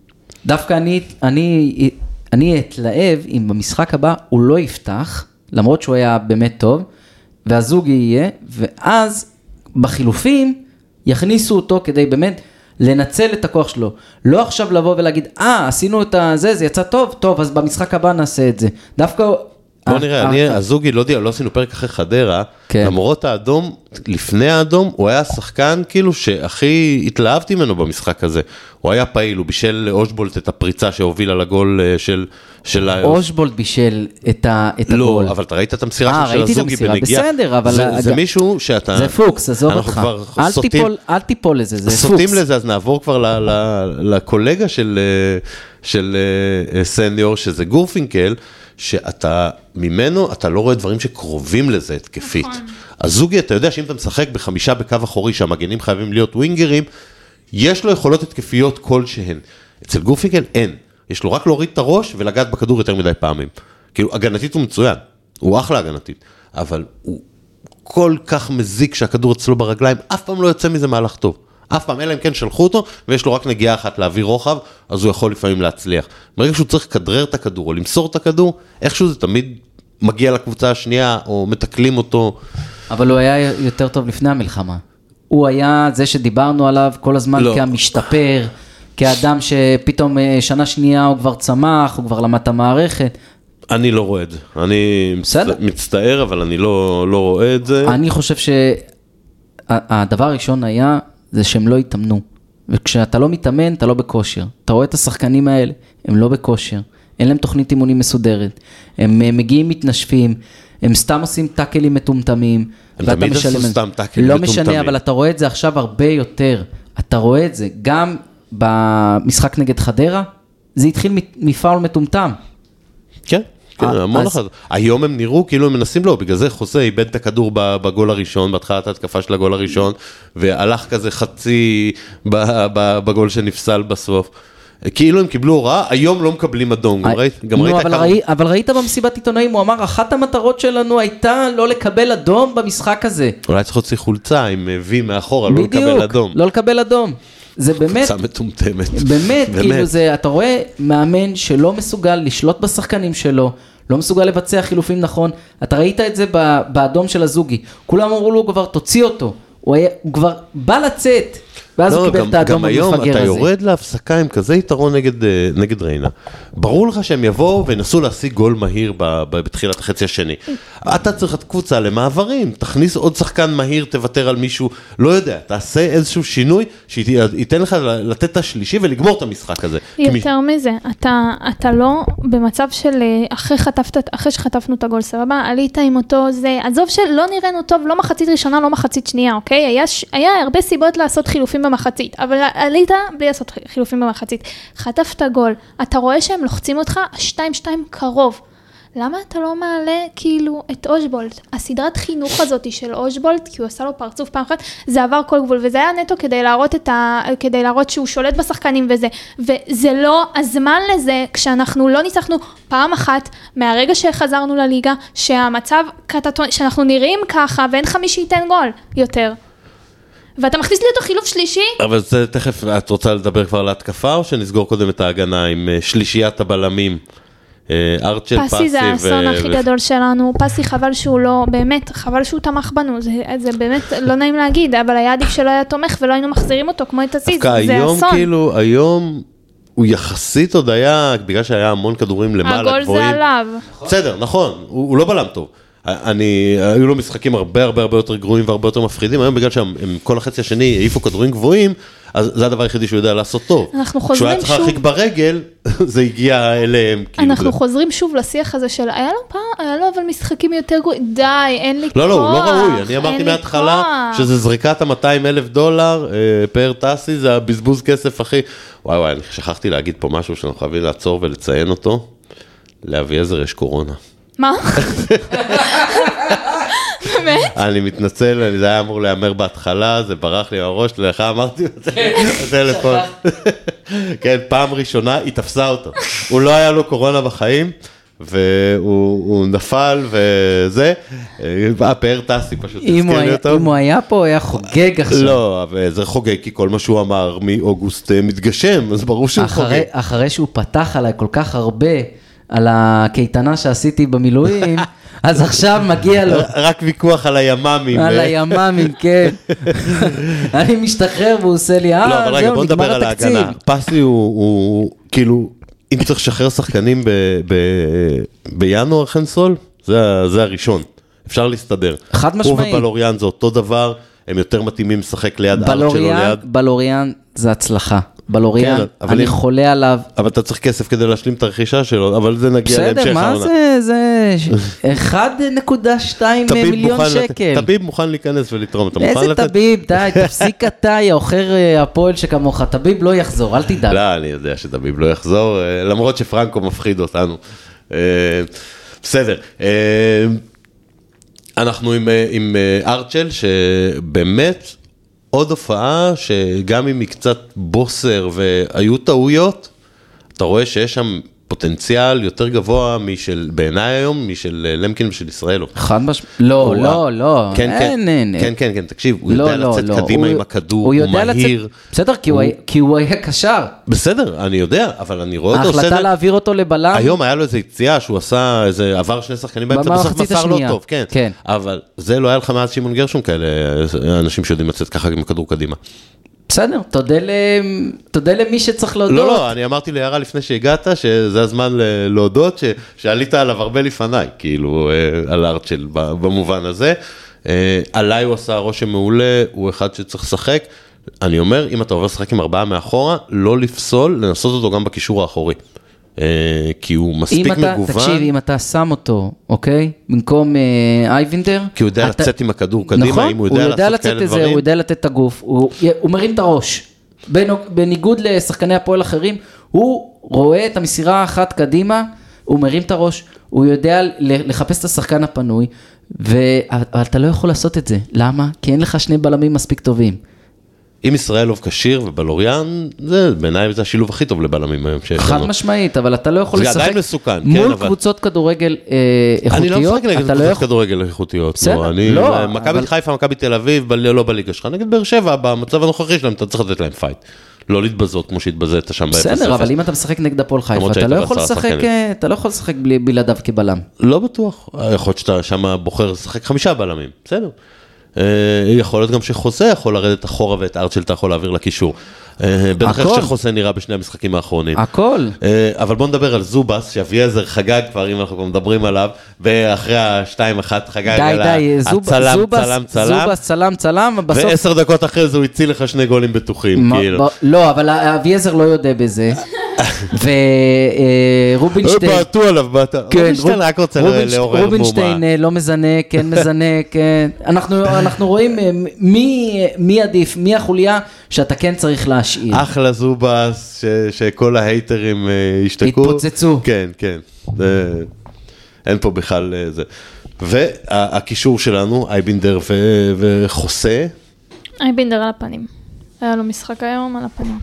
דווקא אני, אני, אני אתלהב אם במשחק הבא הוא לא יפתח, למרות שהוא היה באמת טוב, והזוג יהיה, ואז בחילופים יכניסו אותו כדי באמת לנצל את הכוח שלו. לא עכשיו לבוא ולהגיד, אה, עשינו את הזה, זה יצא טוב, טוב, אז במשחק הבא נעשה את זה. דווקא... בוא אה, נראה, אה, אני, אה, הזוגי, לא יודע, לא עשינו פרק אחרי חדרה, כן. למרות האדום, לפני האדום, הוא היה השחקן כאילו שהכי התלהבתי ממנו במשחק הזה. הוא היה פעיל, הוא בישל לאושבולט את הפריצה שהובילה לגול אה, של... של ה- אושבולד בישל את, ה, את לא, הגול. אבל אתה ראית את המסירה אה, של ראיתי את הזוגי המסירה, בנגיעה? בסדר, אבל זה, הג- זה מישהו שאתה... זה פוקס, עזוב אנחנו אותך. כבר אל סוטים- תיפול, אל תיפול לזה, זה סוטים פוקס. לזה, אז נעבור כבר ל- ל- לקולגה של, אה, של אה, סניור, שזה גורפינקל, שאתה, ממנו אתה לא רואה דברים שקרובים לזה התקפית. אז זוגי, אתה יודע שאם אתה משחק בחמישה בקו אחורי, שהמגנים חייבים להיות ווינגרים, יש לו יכולות התקפיות כלשהן. אצל גורפינקל אין. יש לו רק להוריד את הראש ולגעת בכדור יותר מדי פעמים. כאילו, הגנתית הוא מצוין, הוא אחלה הגנתית, אבל הוא כל כך מזיק שהכדור אצלו ברגליים, אף פעם לא יוצא מזה מהלך טוב. אף פעם, אלא אם כן שלחו אותו, ויש לו רק נגיעה אחת להעביר רוחב, אז הוא יכול לפעמים להצליח. ברגע שהוא צריך לכדרר את הכדור, או למסור את הכדור, איכשהו זה תמיד מגיע לקבוצה השנייה, או מתקלים אותו. אבל הוא היה יותר טוב לפני המלחמה. הוא היה זה שדיברנו עליו כל הזמן לא. כמשתפר, כאדם שפתאום אה, שנה שנייה הוא כבר צמח, הוא כבר למד את המערכת. אני לא רואה את זה. אני בסדר. מצט- מצטער, אבל אני לא, לא רואה את זה. אני חושב שהדבר הראשון היה, זה שהם לא התאמנו. וכשאתה לא מתאמן, אתה לא בכושר. אתה רואה את השחקנים האלה, הם לא בכושר. אין להם תוכנית אימונים מסודרת. הם אה, מגיעים מתנשפים, הם סתם עושים טאקלים מטומטמים. הם תמיד עשו סתם טאקלים לא מטומטמים. משנה, אבל אתה רואה את זה עכשיו הרבה יותר. אתה רואה את זה גם במשחק נגד חדרה, זה התחיל מפאול מטומטם. כן, כן, אה, המון אז- אחד. היום הם נראו כאילו הם מנסים לו, בגלל זה חוזה איבד את הכדור בגול הראשון, בהתחלת ההתקפה של הגול הראשון, והלך כזה חצי בגול שנפסל בסוף. כאילו הם קיבלו הוראה, היום לא מקבלים אדום, גם ראית? גם נו, ראית אבל, כמה... ראי, אבל ראית במסיבת עיתונאים, הוא אמר, אחת המטרות שלנו הייתה לא לקבל אדום במשחק הזה. אולי צריך להוציא חולצה עם אה, וי מאחורה, לא לקבל אדום. לא לקבל אדום. זה באמת, קבוצה מטומטמת. באמת, כאילו זה, אתה רואה מאמן שלא מסוגל לשלוט בשחקנים שלו, לא מסוגל לבצע חילופים נכון. אתה ראית את זה באדום של הזוגי. כולם אמרו לו כבר, תוציא אותו. הוא, היה, הוא כבר בא לצאת, ואז הוא לא, קיבל גם, את האדום גם היום המפגר אתה הזה. יורד להפסקה עם כזה יתרון נגד, אה, נגד ריינה. ברור לך שהם יבואו וינסו להשיג גול מהיר ב, ב, בתחילת החצי השני. אתה צריך את קבוצה למעברים, תכניס עוד שחקן מהיר, תוותר על מישהו, לא יודע, תעשה איזשהו שינוי שייתן לך לתת את השלישי ולגמור את המשחק הזה. יותר מזה, אתה, אתה לא במצב של אה, אחרי, חטפת, אחרי שחטפנו את הגול, סבבה? עלית עם אותו זה, עזוב שלא נראינו טוב, לא מחצית ראשונה, לא מחצית שנייה, אוקיי? היה הרבה סיבות לעשות חילופים במחצית, אבל עלית בלי לעשות חילופים במחצית. חטפת גול, אתה רואה שהם לוחצים אותך, השתיים שתיים קרוב. למה אתה לא מעלה כאילו את אושבולט? הסדרת חינוך הזאת של אושבולט, כי הוא עשה לו פרצוף פעם אחת, זה עבר כל גבול, וזה היה נטו כדי להראות, ה... כדי להראות שהוא שולט בשחקנים וזה, וזה לא הזמן לזה, כשאנחנו לא ניצחנו פעם אחת, מהרגע שחזרנו לליגה, שהמצב קטטוני, שאנחנו נראים ככה, ואין לך מי שייתן גול יותר. ואתה מכניס לי אותו חילוף שלישי? אבל זה תכף, את רוצה לדבר כבר על ההתקפה, או שנסגור קודם את ההגנה עם אה, שלישיית הבלמים? אה, ארצ'ל, פסי פסי זה האסון ו- הכי גדול שלנו, פסי חבל שהוא לא, באמת, חבל שהוא תמך בנו, זה, זה באמת לא נעים להגיד, אבל היה עדיף שלא היה תומך ולא היינו מחזירים אותו כמו את עזיז, זה היום, אסון. כאילו, היום הוא יחסית עוד היה, בגלל שהיה המון כדורים למעלה, הגול גבוהים. זה עליו. בסדר, נכון, הוא, הוא לא בלם טוב. אני, היו לו משחקים הרבה הרבה הרבה יותר גרועים והרבה יותר מפחידים, היום בגלל שהם הם כל החצי השני העיפו כדורים גבוהים, אז זה הדבר היחידי שהוא יודע לעשות טוב. אנחנו כשהוא היה חוזרים צריך להרחיק שוב- ברגל, זה הגיע אליהם. כאילו, אנחנו זה- חוזרים שוב לשיח הזה של, היה לו פעם, היה לו אבל משחקים יותר גרועים, די, אין לי כוח. לא, לא, הוא לא ראוי, אני אמרתי מההתחלה. שזה זריקת ה-200 אלף דולר אה, פר טאסי, זה הבזבוז כסף הכי... וואי וואי, אני שכחתי להגיד פה משהו שאנחנו חייבים לעצור ולציין אותו. לאביעזר יש קורונה. מה? באמת? אני מתנצל, אני- זה היה אמור להיאמר בהתחלה, זה ברח לי מהראש, לך אמרתי את זה בטלפון. כן, פעם ראשונה היא תפסה אותו. הוא לא היה לו קורונה בחיים, והוא הוא נפל וזה, אה, הפאר טסי פשוט הזכיר לי אותו. אם הוא היה פה, הוא היה חוגג עכשיו. לא, אבל זה חוגג, כי כל מה שהוא אמר מאוגוסט אה, מתגשם, אז ברור שהוא אחרי, חוגג. אחרי שהוא פתח עליי כל כך הרבה על הקייטנה שעשיתי במילואים, אז עכשיו מגיע לו. רק ויכוח על הימ"מים. על אה. הימ"מים, כן. אני משתחרר והוא עושה לי, לא, אבל אה, רגע, זהו, בוא נדבר נגמר על התקציב. ההגנה. פסי הוא, כאילו, אם צריך לשחרר שחקנים בינואר חנסול, זה, הראשון. אפשר להסתדר. חד משמעית. הוא ובלוריאן זה אותו דבר, הם יותר מתאימים לשחק ליד או בלוריאן, ליד... בלוריאן זה הצלחה. בלוריאן, כן, אני אם- חולה עליו. אבל אתה צריך כסף כדי להשלים את הרכישה שלו, אבל זה נגיע להמשך בסדר, מה העונה. זה, זה 1.2 טביב מיליון מוכן לת- שקל. טביב מוכן להיכנס ולתרום, אתה מוכן איזה לתת? טביב, די, תפסיק אתה, יא עוכר אה, הפועל שכמוך, טביב לא יחזור, אל תדאג. לא, אני יודע שטביב לא יחזור, אה, למרות שפרנקו מפחיד אותנו. אה, בסדר. אנחנו עם, עם ארצ'ל, שבאמת עוד הופעה שגם אם היא קצת בוסר והיו טעויות, אתה רואה שיש שם פוטנציאל יותר גבוה משל, בעיניי היום, משל אה, למקין ושל ישראלוב. חד משמעית, לא, הוא- לא, לא, כן, כן, אין, אין, כן, כן, כן, תקשיב, הוא לא, יודע לא, לצאת לא, קדימה הוא- עם הכדור, הוא לצאת- מהיר. בסדר, כי הוא היה- הוא היה קשר. בסדר, אני יודע, אבל אני רואה אותו עושה ההחלטה. להעביר אותו לבלם, היום היה לו איזה יציאה שהוא עשה איזה עבר שני שחקנים באמצע, בסוף מסר לא השנייה, טוב, כן. כן. אבל זה לא היה לך מאז שמעון גרשון כאלה, אנשים שיודעים לצאת ככה עם הכדור קדימה. בסדר, תודה למי שצריך להודות. לא, לא, אני אמרתי ליערה לפני שהגעת, שזה הזמן להודות, שעלית עליו הרבה לפניי, כאילו, אה, על ארצ'ל במובן הזה. אה, עליי הוא עשה רושם מעולה, הוא אחד שצריך לשחק. אני אומר, אם אתה עובר לשחק עם ארבעה מאחורה, לא לפסול, לנסות אותו גם בקישור האחורי. אה, כי הוא אם מספיק אתה, מגוון. תקשיב, אם אתה שם אותו, אוקיי? במקום אה, אייבינדר. כי הוא יודע אתה- לצאת עם הכדור קדימה, נכון, אם הוא יודע לעשות לצאת כאלה את זה, דברים. הוא יודע לתת את הגוף, הוא, הוא מרים את הראש. בניגוד לשחקני הפועל אחרים, הוא רואה את המסירה האחת קדימה, הוא מרים את הראש, הוא יודע לחפש את השחקן הפנוי, ו... אבל אתה לא יכול לעשות את זה. למה? כי אין לך שני בלמים מספיק טובים. אם ישראלוב כשיר ובלוריאן, זה בעיניי זה השילוב הכי טוב לבלמים היום שיש חד לנו. משמעית, אבל אתה לא יכול זה לשחק עדיין מסוכן, כן, מול אבל- קבוצות כדורגל אה, אני לא איכותיות, משחק נגד אתה לא קבוצות. כדורגל איכותיות. בסדר, נו, אני- לא, מכבי אבל- חיפה, מכבי תל אביב, ב- לא בליגה שלך, נגד באר שבע, במצב הנוכחי שלהם, אתה צריך לתת להם fight. לא להתבזות כמו שהתבזית שם ב-0-0. בסדר, אבל אם אתה משחק נגד הפועל חיפה, למרות אתה שהיית לא יכול לשחק. אה, אתה לא יכול לשחק בלעדיו כבלם. לא בטוח, יכול להיות שאתה שם בוחר לשחק חמישה בלמים, בסדר. אה, יכול להיות גם שחוזה יכול לרדת אחורה ואת ארצ'ל אתה יכול להעביר לקישור. אה, בטח איך. שחוזה נראה בשני המשחקים האחרונים. הכל. אה, אבל בוא נדבר על זובס, שאביעזר חגג כבר, אם אנחנו כבר מדברים עליו, ואחרי השתיים אחת חגג די, על די, הצלם, זובס, צלם, צלם, זובס, צלם, צלם, בסוף... ועשר דקות אחרי זה הוא הציל לך שני גולים בטוחים, כאילו. לא, אבל אביעזר לא יודע בזה. ורובינשטיין... בעטו עליו, בעטו. רובינשטיין רק רוצה לעורר רובינשטיין מהומה. אה, לא מזנק, כן מזנק, כן. אנחנו אנחנו רואים אה, מי מי עדיף, מי החוליה שאתה כן צריך להשאיר. אחלה זובס, ש- שכל ההייטרים אה, ישתקו. התפוצצו. כן, כן. זה- אין פה בכלל אה, זה. והקישור שלנו, אייבינדר ו- וחוסה, אייבינדר על הפנים. היה לו משחק היום על הפנים.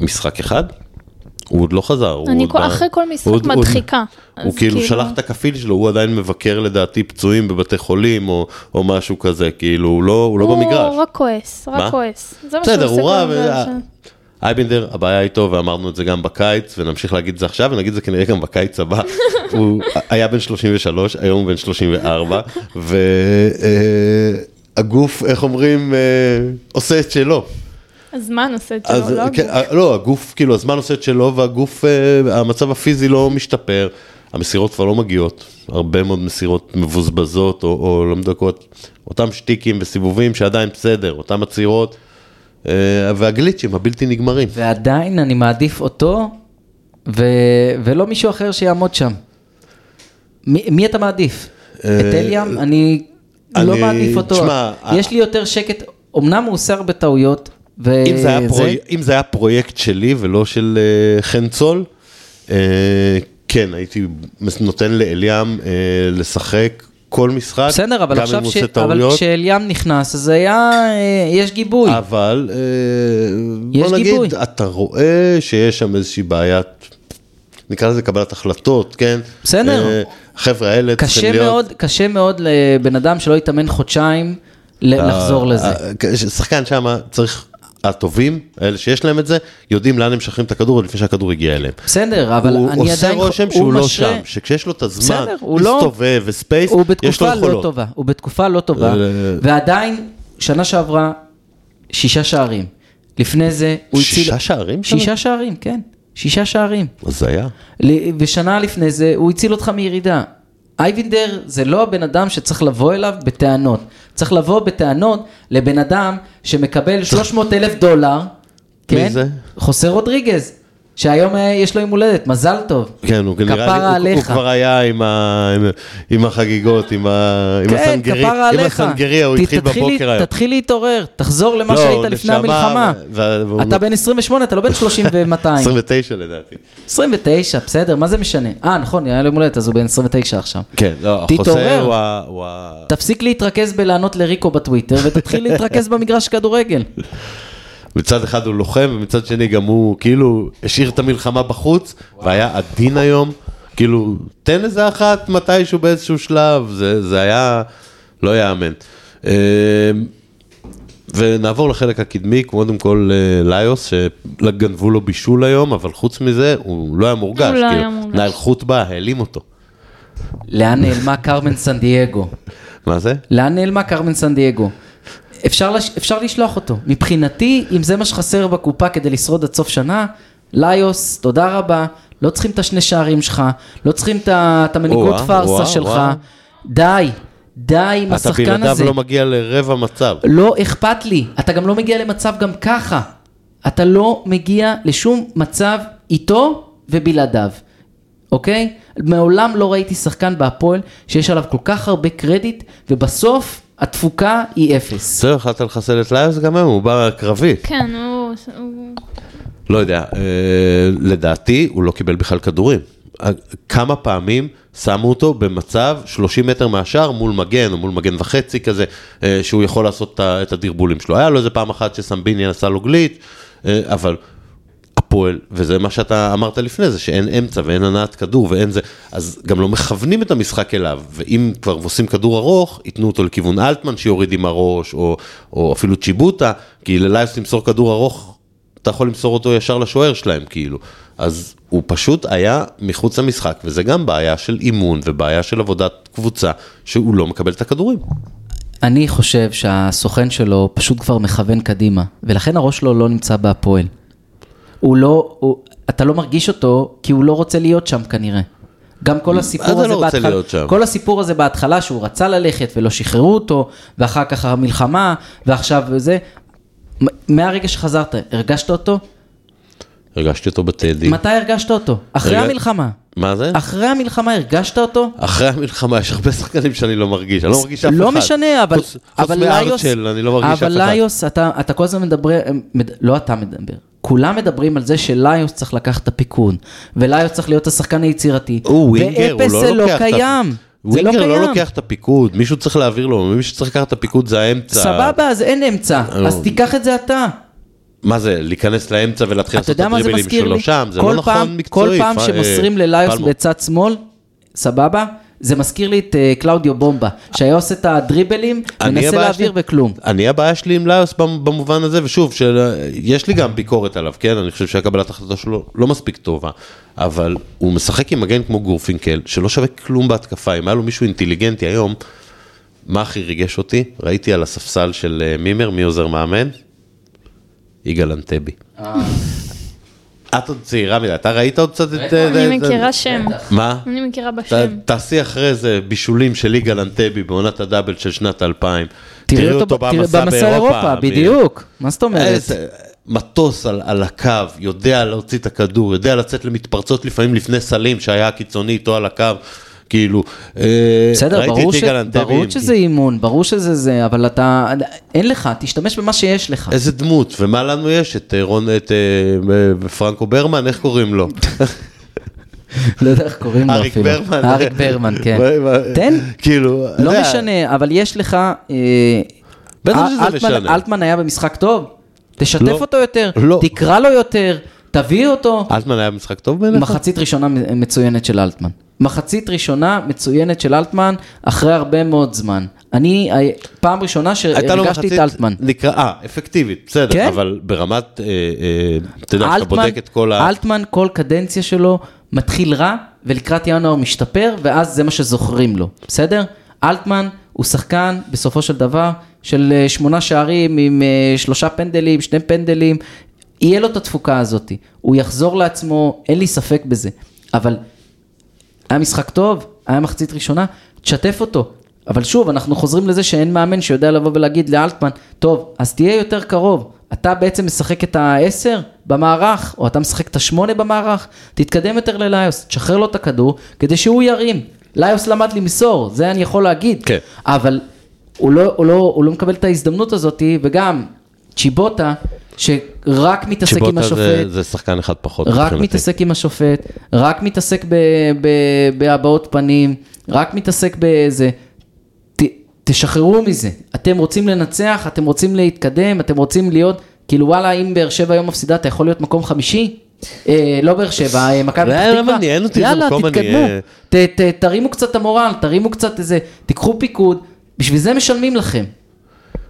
משחק אחד, הוא עוד לא חזר. הוא אני כל- אחרי כל משחק הוא עוד- הוא מדחיקה. הוא אז כאילו שלח את הכפיל שלו, הוא עדיין מבקר לדעתי פצועים בבתי חולים או, או משהו כזה, כאילו הוא לא, הוא לא במגרש. הוא רק כועס, מה? רק כועס. זה מה שהוא בסדר, הוא רע. אייבינדר, הבעיה איתו, ואמרנו את זה גם בקיץ, ונמשיך להגיד את זה עכשיו, ונגיד את זה כנראה גם בקיץ הבא. הוא היה בן 33, היום הוא בן 34, והגוף, איך אומרים, אה, עושה את שלו. הזמן עושה את אז, שלו, לא כן, הגוף. לא, הגוף, כאילו, הזמן עושה את שלו, והגוף, אה, המצב הפיזי לא משתפר, המסירות כבר לא מגיעות, הרבה מאוד מסירות מבוזבזות או, או לא מדויקות, אותם שטיקים וסיבובים שעדיין בסדר, אותם עצירות, אה, והגליצ'ים הבלתי נגמרים. ועדיין אני מעדיף אותו, ו... ולא מישהו אחר שיעמוד שם. מי, מי אתה מעדיף? אה, את אליאם? אני, לא אני- מעדיף אותו. תשמע, יש לי יותר שקט, אמנם הוא עושה הרבה טעויות, ו... אם זה, היה פרוי... אם זה היה פרויקט שלי ולא של אה, חן צול, אה, כן, הייתי נותן לאליאם אה, לשחק כל משחק, בסדר, אבל גם אם עכשיו הוא ש... עושה אבל טעויות. כשאליאם נכנס, אז היה, אה, יש גיבוי. אבל אה, יש בוא נגיד, גיבוי. אתה רואה שיש שם איזושהי בעיית, נקרא לזה קבלת החלטות, כן? בסדר. החבר'ה האלה צריכים להיות... מאוד, קשה מאוד לבן אדם שלא התאמן חודשיים לחזור לזה. שחקן שם צריך, הטובים, האלה שיש להם את זה, יודעים לאן הם משחררים את הכדור עוד לפני שהכדור הגיע אליהם. בסדר, אבל הוא אני עושה עדיין... רושם הוא שהוא לא שם, שכשיש לו את הזמן לא- להסתובב וספייס, הוא יש לו לא יכולות. טובה, הוא בתקופה לא טובה, אה, ועדיין, שנה שעברה, שישה שערים. לפני זה, הוא הציל... שישה שערים? שישה שערים, כן. שישה שערים. הזיה. ושנה לפני זה, הוא הציל אותך מירידה. אייבינדר זה לא הבן אדם שצריך לבוא אליו בטענות. צריך לבוא בטענות לבן אדם שמקבל 300 אלף דולר. מי כן? זה? חוסה רודריגז, שהיום אה, יש לו יום הולדת, מזל טוב. כן, הוא נראה לי, כפרה הוא-. כבר היה עם ה- עם- עם החגיגות, עם ה- עם כן, הסנגרי- כפרה עם עליך. הסנגריה, הוא ת- התחיל תתחיל- בבוקר היום. תתחיל להתעורר, תחזור למה לא, שהיית לפני המלחמה. ו- אתה בן 28, אתה לא בן 30 ו-200. 29 לדעתי. 29, בסדר, מה זה משנה? אה, נכון, היה לו יום הולדת, אז הוא בן 29 עכשיו. כן, לא, תתעורר. הוא ה... הוא ה- תפסיק להתרכז בלענות לריקו בטוויטר ותתחיל להתרכז במגרש כדורגל. מצד אחד הוא לוחם, ומצד שני גם הוא כאילו השאיר את המלחמה בחוץ, והיה עדין היום. כאילו, תן איזה אחת מתישהו באיזשהו שלב, זה, זה היה לא יאמן. אה, ונעבור לחלק הקדמי, קודם כל אה, ליוס, שגנבו לו בישול היום, אבל חוץ מזה, הוא לא היה מורגש. הוא לא היה כאילו, מורגש. נעל חוטבה העלים אותו. לאן נעלמה קרמן סנדייגו? מה זה? לאן נעלמה קרמן סנדייגו? אפשר, לש... אפשר לשלוח אותו. מבחינתי, אם זה מה שחסר בקופה כדי לשרוד עד סוף שנה, ליוס, תודה רבה, לא צריכים את השני שערים שלך, לא צריכים את המנהיגות פארסה שלך. או-אה. די, די עם אתה השחקן בלעדיו הזה. לא מגיע לרבע מצב. לא אכפת לי, אתה גם לא מגיע למצב גם ככה. אתה לא מגיע לשום מצב איתו ובלעדיו, אוקיי? מעולם לא ראיתי שחקן בהפועל שיש עליו כל כך הרבה קרדיט, ובסוף התפוקה היא אפס. בסדר, החלטת לחסל את ליוס גם היום, הוא בא קרבי. כן, הוא... לא יודע, אה, לדעתי הוא לא קיבל בכלל כדורים. אה, כמה פעמים שמו אותו במצב 30 מטר מהשאר מול מגן, או מול מגן וחצי כזה, אה, שהוא יכול לעשות את הדרבולים שלו. היה לו איזה פעם אחת שסמביני עשה לו גליץ', אבל הפועל, וזה מה שאתה אמרת לפני זה, שאין אמצע ואין הנעת כדור ואין זה, אז גם לא מכוונים את המשחק אליו, ואם כבר עושים כדור ארוך, ייתנו אותו לכיוון אלטמן שיוריד עם הראש, או, או אפילו צ'יבוטה, כי ללייבס למסור כדור ארוך, אתה יכול למסור אותו ישר לשוער שלהם, כאילו. אז הוא פשוט היה מחוץ למשחק, וזה גם בעיה של אימון ובעיה של עבודת קבוצה, שהוא לא מקבל את הכדורים. אני חושב שהסוכן שלו פשוט כבר מכוון קדימה, ולכן הראש שלו לא נמצא בהפועל. הוא לא, הוא, אתה לא מרגיש אותו, כי הוא לא רוצה להיות שם כנראה. גם כל הסיפור הזה לא בהתחלה? כל הסיפור הזה בהתחלה שהוא רצה ללכת ולא שחררו אותו, ואחר כך המלחמה, ועכשיו זה, מהרגע שחזרת, הרגשת אותו? הרגשתי אותו בטדי. מתי הרגשת אותו? אחרי הרגע- המלחמה. מה זה? אחרי המלחמה הרגשת אותו? אחרי המלחמה יש הרבה שחקנים שאני לא מרגיש, אני לא מרגיש אף אחד. לא משנה, אבל, חוץ, אבל מארצ'ל, אני לא מרגיש אף אבל אחד. ליוס, אתה, אתה כל הזמן מדבר, מד, לא אתה מדבר, כולם מדברים על זה שליוס צריך לקחת את הפיקוד, וליוס צריך להיות השחקן היצירתי. הוא winger, הוא ואפס לא לא לוקח את קיים. זה לא winger לא קיים. לוקח את הפיקוד, מישהו צריך להעביר לו, מי שצריך לקחת את הפיקוד זה האמצע. סבבה, אז אין אמצע, לא. אז תיקח את זה אתה. מה זה, להיכנס לאמצע ולהתחיל לעשות את הדריבלים שלו? שם, זה לא פעם- נכון מקצועית. כל פעם שמוסרים אה, לליוס. בצד שמאל, סבבה? זה מזכיר לי את אה, קלאודיו בומבה, שהיה עושה את הדריבלים, מנסה להעביר וכלום. אני הבעיה שלי עם ליוס במ- במובן הזה, ושוב, של, יש לי גם ביקורת עליו, כן? אני חושב שהקבלת החלטה שלו לא מספיק טובה, אבל הוא משחק עם מגן כמו גורפינקל, שלא שווה כלום בהתקפה. אם היה לו מישהו אינטליגנטי היום, מה הכי ריגש אותי? ראיתי על הספסל של אה, מימר, מי עוזר מאמן? יגאל אנטבי. את עוד צעירה מדי, אתה ראית עוד קצת את... אה, אני מכירה שם. מה? אני מכירה בשם. תעשי אחרי זה בישולים של יגאל אנטבי בעונת הדאבל של שנת 2000. תראי אותו במסע אירופה, מ- בדיוק. מה זאת אומרת? מטוס על, על הקו, יודע להוציא את הכדור, יודע לצאת למתפרצות לפעמים לפני סלים שהיה הקיצוני איתו על הקו, כאילו, אה, בסדר, ברור, ש... ברור שזה אימון, ברור שזה זה, אבל אתה, אין לך, תשתמש במה שיש לך. איזה דמות, ומה לנו יש? את אה, רון, את אה, פרנקו ברמן, איך קוראים לו? לא יודע איך קוראים לו אריק אפילו. ברמן. אריק ברמן, כן. תן, כאילו, לא משנה, אבל יש לך... בטח שזה משנה. אלטמן היה במשחק טוב, תשתף לא. אותו יותר, לא. תקרא לו יותר, תביא אותו. אלטמן היה משחק טוב בעיניך? מחצית ראשונה מצוינת של אלטמן. מחצית ראשונה מצוינת של אלטמן אחרי הרבה מאוד זמן. אני, פעם ראשונה שהרגשתי את אלטמן. נקרא, אה, אפקטיבית, בסדר, כן? אבל ברמת, אה, אה, אתה יודע, כשאתה בודק את כל ה... אלטמן, כל קדנציה שלו מתחיל רע, ולקראת ינואר משתפר, ואז זה מה שזוכרים לו, בסדר? אלטמן הוא שחקן, בסופו של דבר, של אה, שמונה שערים עם שלושה פנדלים, שני פנדלים, יהיה לו את התפוקה הזאת. הוא יחזור לעצמו, אין לי ספק בזה. אבל היה משחק טוב, היה מחצית ראשונה, תשתף אותו. אבל שוב, אנחנו חוזרים לזה שאין מאמן שיודע לבוא ולהגיד לאלטמן, טוב, אז תהיה יותר קרוב. אתה בעצם משחק את העשר במערך, או אתה משחק את השמונה במערך, תתקדם יותר לליוס, תשחרר לו את הכדור, כדי שהוא ירים. ליוס למד למסור, זה אני יכול להגיד. כן. אבל הוא לא, הוא, לא, הוא לא מקבל את ההזדמנות הזאת, וגם צ'יבוטה, שרק מתעסק עם צ'יבוטה השופט. זה- זה שחקן אחד פחות. רק. מתעסק עם השופט, רק מתעסק בהבעות פנים, רק מתעסק באיזה... תשחררו מזה. אתם רוצים לנצח, אתם רוצים להתקדם, אתם רוצים להיות... כאילו וואלה, אם באר שבע היום מפסידה, אתה יכול להיות מקום חמישי? אה, לא באר שבע, אה, מכבי לא, פתח לא תקווה. מעניין אותי איזה יאללה, מקום אני תתקדמו. אהיה. ת, ת, תרימו קצת את המורל, תרימו קצת איזה... תיקחו פיקוד, בשביל זה משלמים לכם.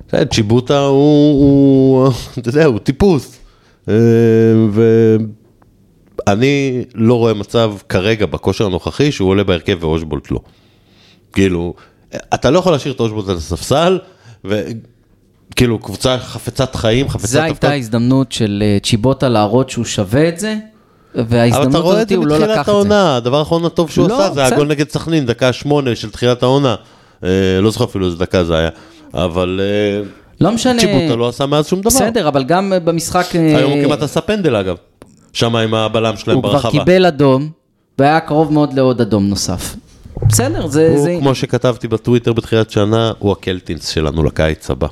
אתה יודע, צ'יבוטה הוא, הוא, אתה יודע, הוא טיפוס. אה, ואני לא רואה מצב כרגע בכושר הנוכחי שהוא עולה בהרכב ואושבולט לא. כאילו, אתה לא יכול להשאיר את אושבולט על הספסל, וכאילו קבוצה חפצת חיים, חפצת זו הייתה ההזדמנות של אה, צ'יבוטה להראות שהוא שווה את זה, אבל אתה וההזדמנות רואה את הזאת זה הוא לא מתחילת לקח את זה. העונה, הדבר האחרון הטוב שהוא לא, עשה זה. הגול נגד סכנין, דקה שמונה של תחילת העונה. אה, לא זוכר אפילו איזה דקה זה היה, אבל אה, לא משנה. צ'יבוטה לא עשה מאז שום דבר. בסדר, אבל גם במשחק... אה, היום הוא כמעט עשה פנדל אגב, שם עם הבלם שלהם הוא כבר ברחבה. קיבל אדום, והיה קרוב מאוד לעוד אדום נוסף. בסדר, זה... הוא, זה... כמו שכתבתי בטוויטר בתחילת שנה, הוא הקלטינס שלנו לקיץ הבא.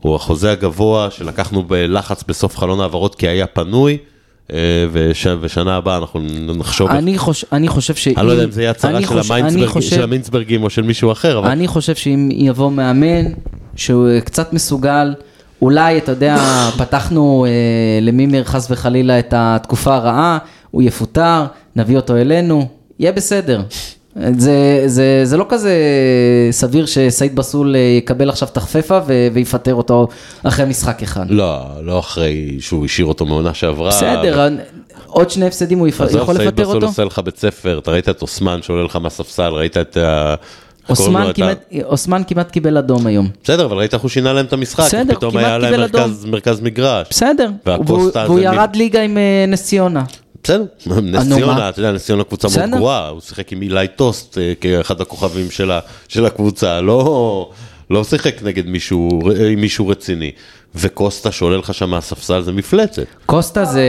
הוא החוזה הגבוה שלקחנו בלחץ בסוף חלון העברות כי היה פנוי, וש, ושנה הבאה אנחנו נחשוב... אני, חוש... אני חושב שאם... אני לא יודע אם זה יהיה הצהרה של, המיינסברג, חושב- של המינסברגים או של מישהו אחר, אבל אני חושב שאם יבוא מאמן שהוא קצת מסוגל, אולי, אתה יודע, פתחנו אה, למימר חס וחלילה את התקופה הרעה, הוא יפוטר, נביא אותו אלינו, יהיה בסדר. זה, זה, זה לא כזה סביר שסעיד בסול אה, יקבל עכשיו תחפפה ו- ויפטר אותו אחרי משחק אחד. לא, לא אחרי שהוא השאיר אותו מעונה שעברה. בסדר, עוד שני הפסדים הוא יפ- עזוב, יכול סעיד לפטר בסול אותו? עושה לך בית ספר, אתה ראית את אוסמן שעולה לך מהספסל, ראית את ה... אוסמן ה- כמעט, אוסמן כמעט קיבל אדום היום. בסדר, אבל ראית איך הוא שינה להם את המשחק, בסדר, פתאום היה להם מרכז, מרכז מגרש. בסדר, והוא, והוא ירד ליגה עם אה, נס ציונה. בסדר, נס ציונה? אתה יודע, נס ציונה קבוצה מאוד. גרועה, הוא שיחק עם אילי טוסט אה, כאחד הכוכבים של הקבוצה, לא לא שיחק נגד מישהו עם מישהו רציני. וקוסטה שעולה לך שם מהספסל זה מפלצת. קוסטה זה...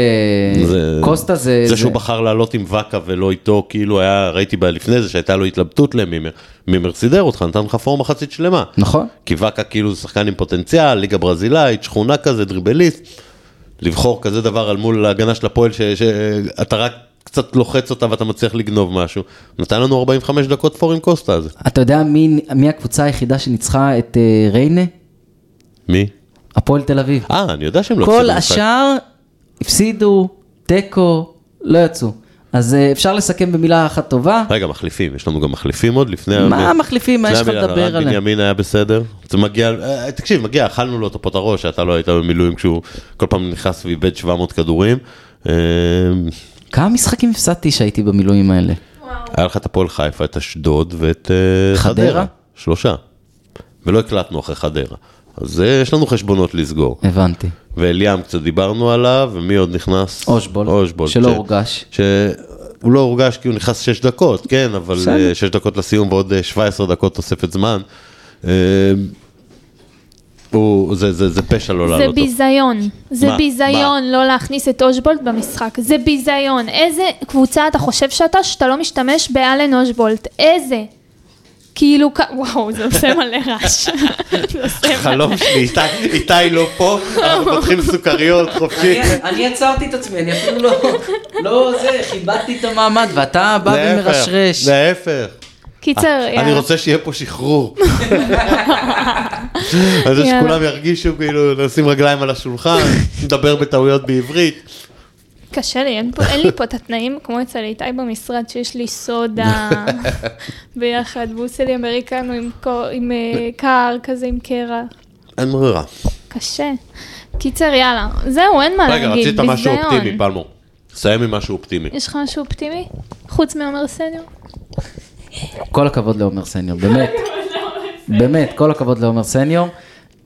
זה- קוסטה זה... זה שהוא בחר לעלות עם ואקה ולא איתו, כאילו היה, ראיתי לפני זה שהייתה לו התלבטות למימר. מימר סידר אותך, נתן לך פור מחצית שלמה. נכון. כי ואקה כאילו זה שחקן עם פוטנציאל, ליגה ברזילאית, שכונה כזה, דריבליסט. לבחור כזה דבר על מול ההגנה של הפועל, ש- שאתה רק קצת לוחץ אותה ואתה מצליח לגנוב משהו. נתן לנו 45 דקות פורין קוסטה הזה. אתה יודע מי, מי הקבוצה היחידה שניצחה את אה, ריינה? מי? הפועל תל אביב. אה, אני יודע שהם לא כל הפסידו משחק. השאר הפסידו, תיקו, לא יצאו. אז אה, אפשר לסכם במילה אחת טובה. רגע, מחליפים, יש לנו גם מחליפים עוד לפני... מה מחליפים? מה יש לך לפני המילה, לדבר רן עליהם? בנימין היה בסדר. זה מגיע, אה, תקשיב, מגיע, אכלנו לו את את הראש, שאתה לא היית במילואים כשהוא כל פעם נכנס ואיבד 700 כדורים. אה, כמה משחקים הפסדתי שהייתי במילואים האלה? היה לך את הפועל חיפה, את אשדוד ואת חדרה? חדרה. שלושה. ולא הקלטנו אחרי חדרה. אז אה, יש לנו חשבונות לסגור. הבנתי. ואליאם קצת דיברנו עליו, ומי עוד נכנס? אושבולט, אושבולט. שלא ש- הורגש. שהוא לא הורגש כי הוא נכנס 6 דקות, כן, אבל בסדר. 6 דקות לסיום ועוד אה, 17 דקות תוספת זמן. אה, הוא, זה, זה, זה פשע לא זה לעלות אותו. ביזיון, זה מה? ביזיון לא להכניס את אושבולט במשחק, זה ביזיון. איזה קבוצה אתה חושב שאתה, שאתה לא משתמש באלן אושבולט? איזה? כאילו, וואו, זה עושה מלא רעש. חלום שלי, איתי, לא פה, אנחנו פותחים סוכריות חופשי. אני עצרתי את עצמי, אני אפילו לא, לא זה, כיבדתי את המעמד, ואתה בא ומרשרש. להפך. קיצר, אני יאללה. רוצה שיהיה פה שחרור. אני רוצה. שכולם ירגישו כאילו נשים רגליים על השולחן, נדבר בטעויות בעברית. קשה לי, אין, פה, אין לי פה את התנאים כמו אצל איתי במשרד, שיש לי סודה ביחד, והוא עושה לי אמריקנו עם, עם אה, קר כזה, עם קרח. אין ברירה. קשה. קיצר, יאללה. זהו, אין מה רגע, להגיד, רצית משהו. אופטימי, פלמור. סיים עם משהו אופטימי. יש לך משהו אופטימי? חוץ מעומר סניור? כל הכבוד לעומר סניור, באמת. באמת, כל הכבוד לעומר סניור.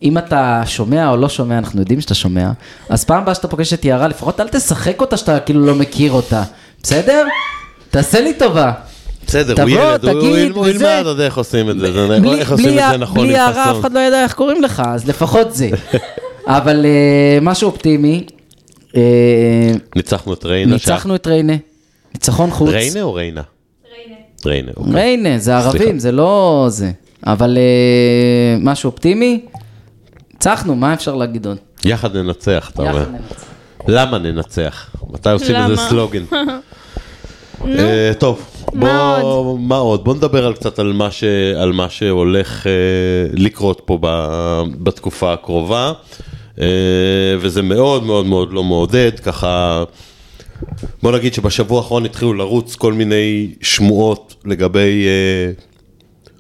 אם אתה שומע או לא שומע, אנחנו יודעים שאתה שומע, אז פעם הבאה שאתה פוגש את יערה, לפחות אל תשחק אותה שאתה כאילו לא מכיר אותה, בסדר? תעשה לי טובה. בסדר, הוא ילד, הוא-. ילמד עוד איך עושים את זה, בלי- איך עושים בלי את זה נכון בלי עם הערה אף חסון. אחד לא ידע איך קוראים לך, אז לפחות זה. אבל אה, משהו אופטימי, אה, ניצחנו את ריינה. ניצחנו את ריינה, ניצחון חוץ. ריינה או ריינה? ריינה. אוקיי. ריינה, זה ערבים. זה לא זה. אבל אה, משהו אופטימי, ניצחנו, מה אפשר להגיד עוד? יחד ננצח, אתה אומר. יחד ננצח. למה ננצח? מתי עושים? איזה סלוגן? אה, טוב, מה בוא, מה עוד? בוא נדבר על קצת על מה, ש, על מה שהולך אה, לקרות פה ב, בתקופה הקרובה, אה, וזה מאוד מאוד מאוד לא מעודד, ככה, בוא נגיד שבשבוע האחרון התחילו לרוץ כל מיני שמועות לגבי אה,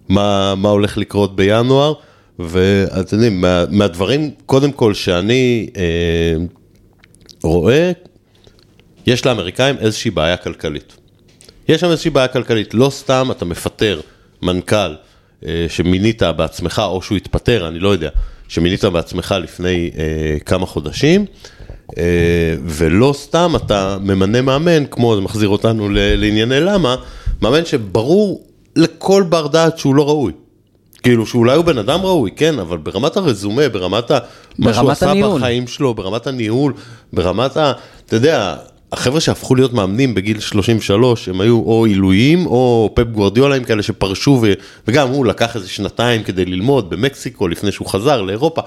מה, מה הולך לקרות בינואר, ואתם יודעים, מה, מהדברים, קודם כל שאני אה, רואה, יש לאמריקאים איזושהי בעיה כלכלית. יש שם איזושהי בעיה כלכלית, לא סתם אתה מפטר מנכ"ל אה, שמינית בעצמך, או שהוא התפטר, אני לא יודע, שמינית בעצמך לפני אה, כמה חודשים, אה, ולא סתם אתה ממנה מאמן, כמו, זה מחזיר אותנו לענייני למה, מאמן שברור לכל בר דעת שהוא לא ראוי. כאילו שאולי הוא בן אדם ראוי, כן, אבל ברמת הרזומה, ברמת ה... מה שהוא עשה הניהול. בחיים שלו, ברמת הניהול, ברמת ה... אתה יודע, החבר'ה שהפכו להיות מאמנים בגיל 33, הם היו או עילויים או פפ גוורדיולאים כאלה שפרשו, ו... וגם הוא לקח איזה שנתיים כדי ללמוד במקסיקו לפני שהוא חזר לאירופה.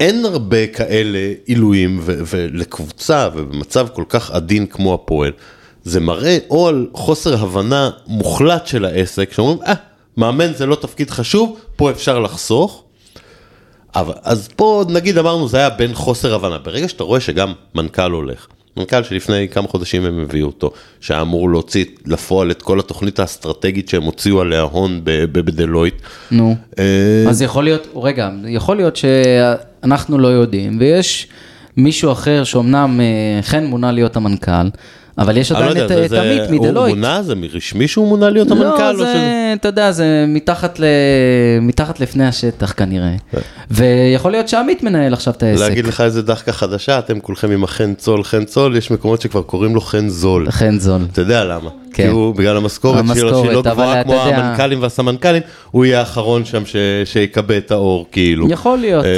אין הרבה כאלה עילויים, ו- ולקבוצה ובמצב כל כך עדין כמו הפועל, זה מראה או על חוסר הבנה מוחלט של העסק, שאומרים, אה, מאמן זה לא תפקיד חשוב, פה אפשר לחסוך. אבל, אז פה נגיד אמרנו זה היה בין חוסר הבנה, ברגע שאתה רואה שגם מנכ"ל הולך, מנכ"ל שלפני כמה חודשים הם הביאו אותו, שהיה אמור להוציא לפועל את כל התוכנית האסטרטגית שהם הוציאו עליה הון בדלויט. נו. אה, אז יכול להיות, רגע, יכול להיות שאנחנו לא יודעים, ויש מישהו אחר שאומנם אה, חן מונה להיות המנכ"ל, אבל יש לא עדיין יודע, את זה- את זה- עמית הוא מדלויט. מונה, זה רשמי שהוא מונה להיות המנכ"ל? לא, או שזה- זה, אתה יודע, זה מתחת, ל... מתחת לפני השטח כנראה. ויכול להיות שעמית מנהל עכשיו את העסק. להגיד לך איזה דחקה חדשה, אתם כולכם עם החן צול, חן צול, יש מקומות שכבר קוראים לו חן זול. חן זול. אתה יודע למה? כן. כי הוא, בגלל המשכורת שלו, שהיא לא גבוהה כמו יודע- המנכ"לים והסמנכ"לים, הוא יהיה האחרון שם ש- שיקבל את האור, כאילו. יכול להיות. אה,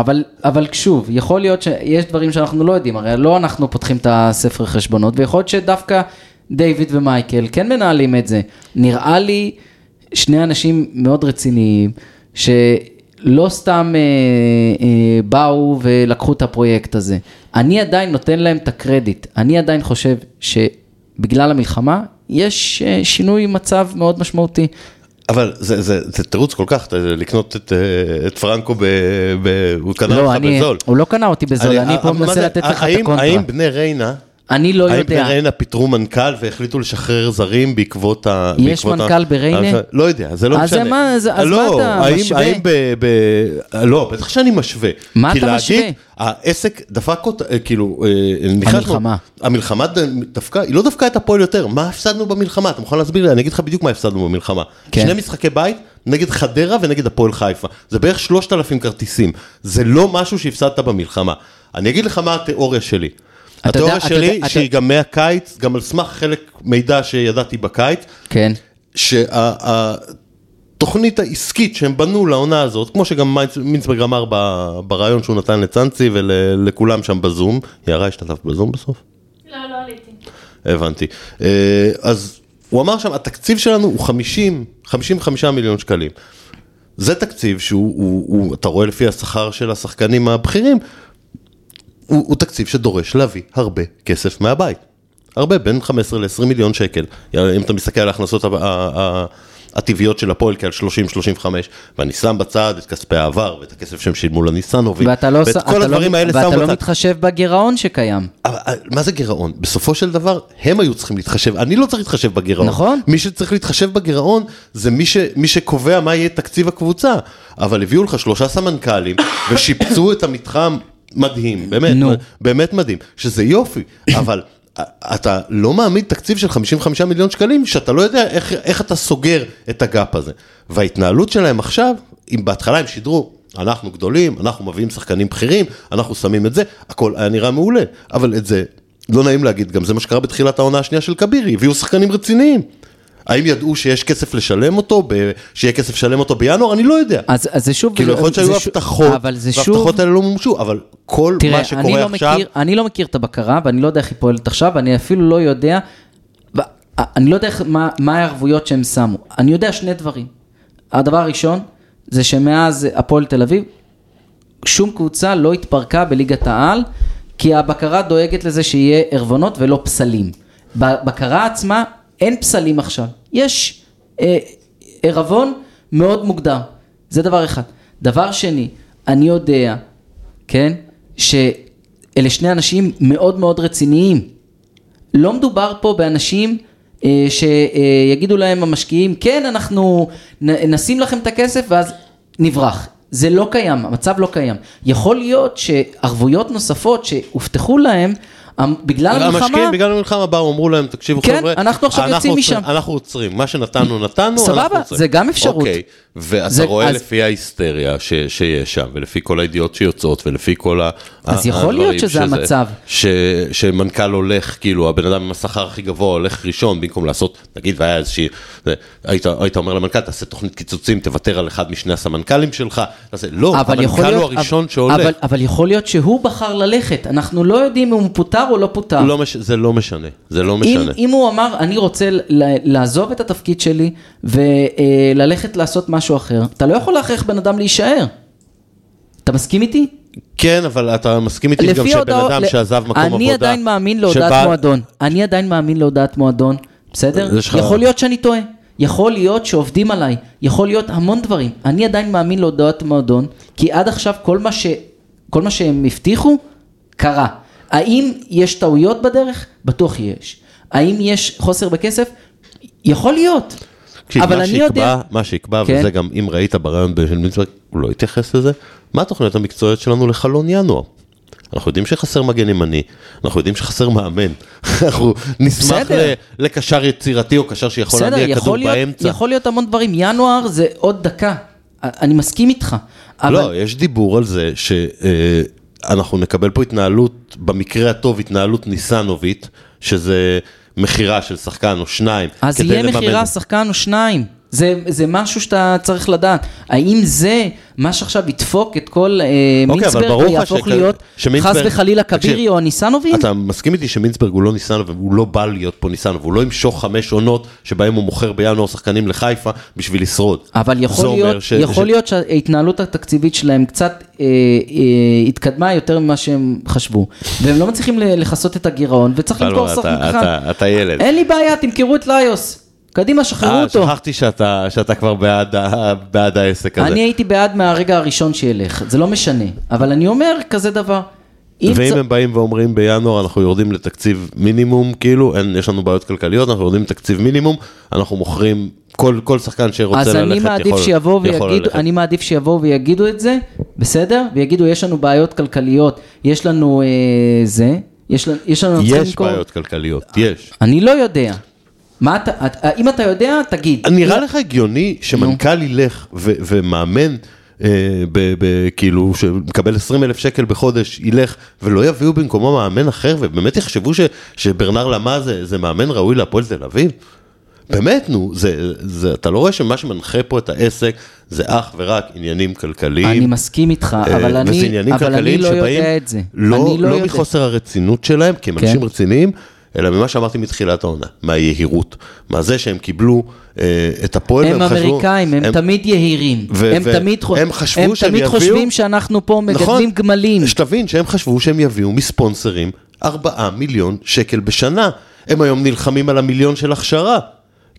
אבל, אבל שוב, יכול להיות שיש דברים שאנחנו לא יודעים, הרי לא אנחנו פותחים את הספר חשבונות, ויכול להיות שדווקא דיוויד ומייקל כן מנהלים את זה. נראה לי שני אנשים מאוד רציניים, לא סתם אה, אה, באו ולקחו את הפרויקט הזה. אני עדיין נותן להם את הקרדיט. אני עדיין חושב שבגלל המלחמה יש אה, שינוי מצב מאוד משמעותי. אבל זה, זה, זה תירוץ כל כך, אתה- לקנות את, אה, את פרנקו, ב, ב, הוא קנה לא, לך אני, בזול. הוא לא קנה אותי בזול, אני פה מה מנסה זה- לתת לך את הקונטרה. האם בני ריינה, אני לא האם יודע. ריינה פיטרו מנכ"ל והחליטו לשחרר זרים בעקבות ה... יש בעקבות מנכ"ל ה... בריינה? אז- לא יודע, זה לא אז משנה. מה- אז- אז לא, מה אתה האם, משווה? האם ב, ב... לא, בטח שאני משווה. מה אתה להגיד, משווה? העסק דפק אותה, אה, כאילו, אה, המלחמה. המלחמה דפקה, היא לא דפקה את הפועל יותר, מה הפסדנו במלחמה? אתה מוכן להסביר לי? אני אגיד לך בדיוק מה הפסדנו במלחמה. כן. שני משחקי בית נגד חדרה ונגד הפועל חיפה. זה בערך 3,000 כרטיסים. זה לא משהו שהפסדת במלחמה. אני אגיד לך מה התיאוריה שלי. התיאוריה שלי, שהיא גם מהקיץ, גם על סמך חלק מידע שידעתי בקיץ, כן. שהתוכנית העסקית שהם בנו לעונה הזאת, כמו שגם מינסברג אמר ברעיון שהוא נתן לצאנצי ולכולם שם בזום, יערה השתתפת בזום בסוף? לא, לא עליתי. הבנתי. אה, אז הוא אמר שם, התקציב שלנו הוא 50, 55 מיליון שקלים. זה תקציב שהוא, הוא, הוא, אתה רואה לפי השכר של השחקנים הבכירים, הוא, הוא תקציב שדורש להביא הרבה כסף מהבית. הרבה, בין 15 ל-20 מיליון שקל. אם אתה מסתכל על ההכנסות הטבעיות של הפועל כעל 30-35, ואני שם בצד את כספי העבר ואת הכסף שהם שילמו לניסנובים, ואתה לא, ואת כל לא, הדברים האלה ואתה שם לא בצד. מתחשב בגירעון שקיים. אבל אה, מה זה גירעון? בסופו של דבר, הם היו צריכים להתחשב, אני לא צריך להתחשב בגירעון. נכון. מי שצריך להתחשב בגירעון זה מי, ש, מי שקובע מה יהיה תקציב הקבוצה. אבל הביאו לך שלושה סמנכ"לים ושיפצו את המתחם מדהים, באמת, נו. באמת מדהים, שזה יופי, אבל אתה לא מעמיד תקציב של 55 מיליון שקלים, שאתה לא יודע איך, איך אתה סוגר את הגאפ הזה. וההתנהלות שלהם עכשיו, אם בהתחלה הם שידרו, אנחנו גדולים, אנחנו מביאים שחקנים בכירים, אנחנו שמים את זה, הכל היה נראה מעולה, אבל את זה, לא נעים להגיד, גם זה מה שקרה בתחילת העונה השנייה של כבירי, הביאו שחקנים רציניים. האם ידעו שיש כסף לשלם אותו, ב... שיהיה כסף לשלם אותו בינואר? אני לא יודע. אז, אז זה שוב... כאילו יכול להיות שהיו הבטחות. וההבטחות האלה לא מומשו, אבל כל תראה, מה אני שקורה לא, עכשיו, מכיר, אני לא מכיר את הבקרה, ואני לא יודע איך היא פועלת עכשיו, ואני אפילו לא יודע, ו- אני לא יודע איך, מה, מה הערבויות שהם שמו. אני יודע שני דברים. הדבר הראשון, זה שמאז הפועל תל אביב, שום קבוצה לא התפרקה בליגת העל, כי הבקרה דואגת לזה שיהיה ערבונות ולא פסלים. בבקרה עצמה אין פסלים עכשיו, יש אה, ערבון מאוד מוגדר, זה דבר אחד. דבר שני, אני יודע, כן, שאלה שני אנשים מאוד מאוד רציניים. לא מדובר פה באנשים אה, שיגידו להם המשקיעים, כן, אנחנו נ- נשים לכם את הכסף ואז נברח. זה לא קיים, המצב לא קיים. יכול להיות שערבויות נוספות שהובטחו להם, בגלל המלחמה, המשקיעים בגלל המלחמה באו, אמרו להם, תקשיבו כן, חבר'ה, אנחנו עכשיו יוצאים עוצרים- משם." אנחנו עוצרים, מה שנתנו נתנו, סבבה, אנחנו עוצרים. זה גם אפשרות. אוקיי, ואתה זה- רואה אז- לפי ההיסטריה ש- שיש שם, ולפי כל הידיעות שיוצאות, ולפי כל ה... אז ה- יכול להיות הדברים שזה המצב. ש- שמנכ"ל הולך, כאילו, הבן אדם עם השכר הכי גבוה הולך ראשון, במקום לעשות, נגיד, והיה איזושהי, היית היית אומר למנכ"ל, תעשה תוכנית קיצוצים, תוותר על אחד משני הסמנכ"לים שלך, תעשה, לא, המנכ"ל להיות, הוא הראשון אבל, שהולך. אבל, אבל יכול להיות שהוא בחר ללכת, אנחנו לא יודעים אם הוא פוטר או לא פוטר. לא מש- זה לא משנה, זה לא אם, משנה. אם הוא אמר, אני רוצה לעזוב את התפקיד שלי וללכת לעשות משהו אחר, אתה לא יכול להכריח בן אדם להישאר. אתה מסכים איתי? כן, אבל אתה מסכים איתי גם שבן ההודעות- אדם שעזב מקום עבודה... אני עדיין מאמין להודעת שבא- מועדון. אני עדיין מאמין להודעת מועדון, בסדר? לך- יכול להיות שאני טועה. יכול להיות שעובדים עליי, יכול להיות המון דברים. אני עדיין מאמין להודעת מועדון, כי עד עכשיו כל מה, ש... כל מה שהם הבטיחו, קרה. האם יש טעויות בדרך? בטוח יש. האם יש חוסר בכסף? יכול להיות. תקשיב, אבל מה אני שיקבע, יודע... מה שיקבע, כן. וזה גם אם ראית ברעיון של מינצברג, הוא לא התייחס לזה, מה התוכניות המקצועיות שלנו לחלון ינואר? אנחנו יודעים שחסר מגן ימני, אנחנו יודעים שחסר מאמן, אנחנו נשמח. ל- לקשר יצירתי או קשר שיכול בסדר, להניע כדור להיות, באמצע. יכול להיות המון דברים. ינואר זה עוד דקה. אני מסכים איתך. אבל... לא, יש דיבור על זה שאנחנו נקבל פה התנהלות, במקרה הטוב התנהלות ניסנובית, שזה מכירה של שחקן או שניים. אז יהיה לממן- מכירה שחקן או שניים. זה, זה משהו שאתה צריך לדעת. האם זה מה שעכשיו ידפוק את כל אה, אוקיי, מינסברג ברור לך ויהפוך שכ- להיות שמינסברג- חס וחלילה כבירי או הניסנובים? אתה מסכים איתי שמינסברג הוא לא ניסנוב, והוא לא בא להיות פה ניסנוב, הוא לא ימשוך חמש עונות שבהם הוא מוכר בינואר שחקנים לחיפה בשביל לשרוד. אבל יכול להיות, ש- יכול ש- להיות שההתנהלות התקציבית שלהם קצת אה, אה, התקדמה יותר ממה שהם חשבו, והם לא מצליחים לכסות את הגירעון, וצריך למכור שחקן אחד. אתה- אתה ילד. אין לי בעיה, תמכרו את ליוס. קדימה, שחררו אה, אותו. שכחתי שאתה שאתה כבר בעד בעד העסק הזה. אני הייתי בעד מהרגע הראשון שילך, זה לא משנה, אבל אני אומר כזה דבר. אם ואם צ- הם באים ואומרים בינואר אנחנו יורדים לתקציב מינימום, כאילו, אין, יש לנו בעיות כלכליות, אנחנו יורדים לתקציב מינימום, אנחנו מוכרים, כל, כל שחקן שרוצה אז ללכת יכול, יכול ללכת. אני מעדיף שיבואו ויגידו את זה, בסדר? ויגידו יש לנו בעיות כלכליות, יש לנו אה, זה, יש יש לנו, יש למכור." בעיות כלכליות, יש. אני לא יודע. מה אתה, את- אם אתה יודע, תגיד. נראה לך הגיוני שמנכ"ל ילך ו- ומאמן, אה, ב- ב- כאילו, שמקבל 20 אלף שקל בחודש, ילך ולא יביאו במקומו מאמן אחר, ובאמת יחשבו ש- שברנר למה זה, זה מאמן ראוי להפועל תל אביב? באמת, נו, זה, זה, אתה לא רואה שמה שמנחה פה את העסק זה אך ורק עניינים כלכליים. אני מסכים איתך, אה, אבל וזה אני, עניינים אבל אני לא שבאים יודע את זה. לא, אני לא, יודע. מחוסר הרצינות שלהם, כי הם כן. אנשים רציניים, אלא ממה שאמרתי מתחילת העונה, מהיהירות. מה זה שהם קיבלו אה, את הפועל, הם והם חשבו- אמריקאים, הם תמיד יהירים. ו- הם ו- תמיד הם חשבו הם שהם תמיד יביאו- חושבים שאנחנו פה נכון. מגדלים גמלים. שתבין שהם חשבו שהם יביאו מספונסרים 4 מיליון שקל בשנה. הם היום נלחמים על המיליון של הכשרה.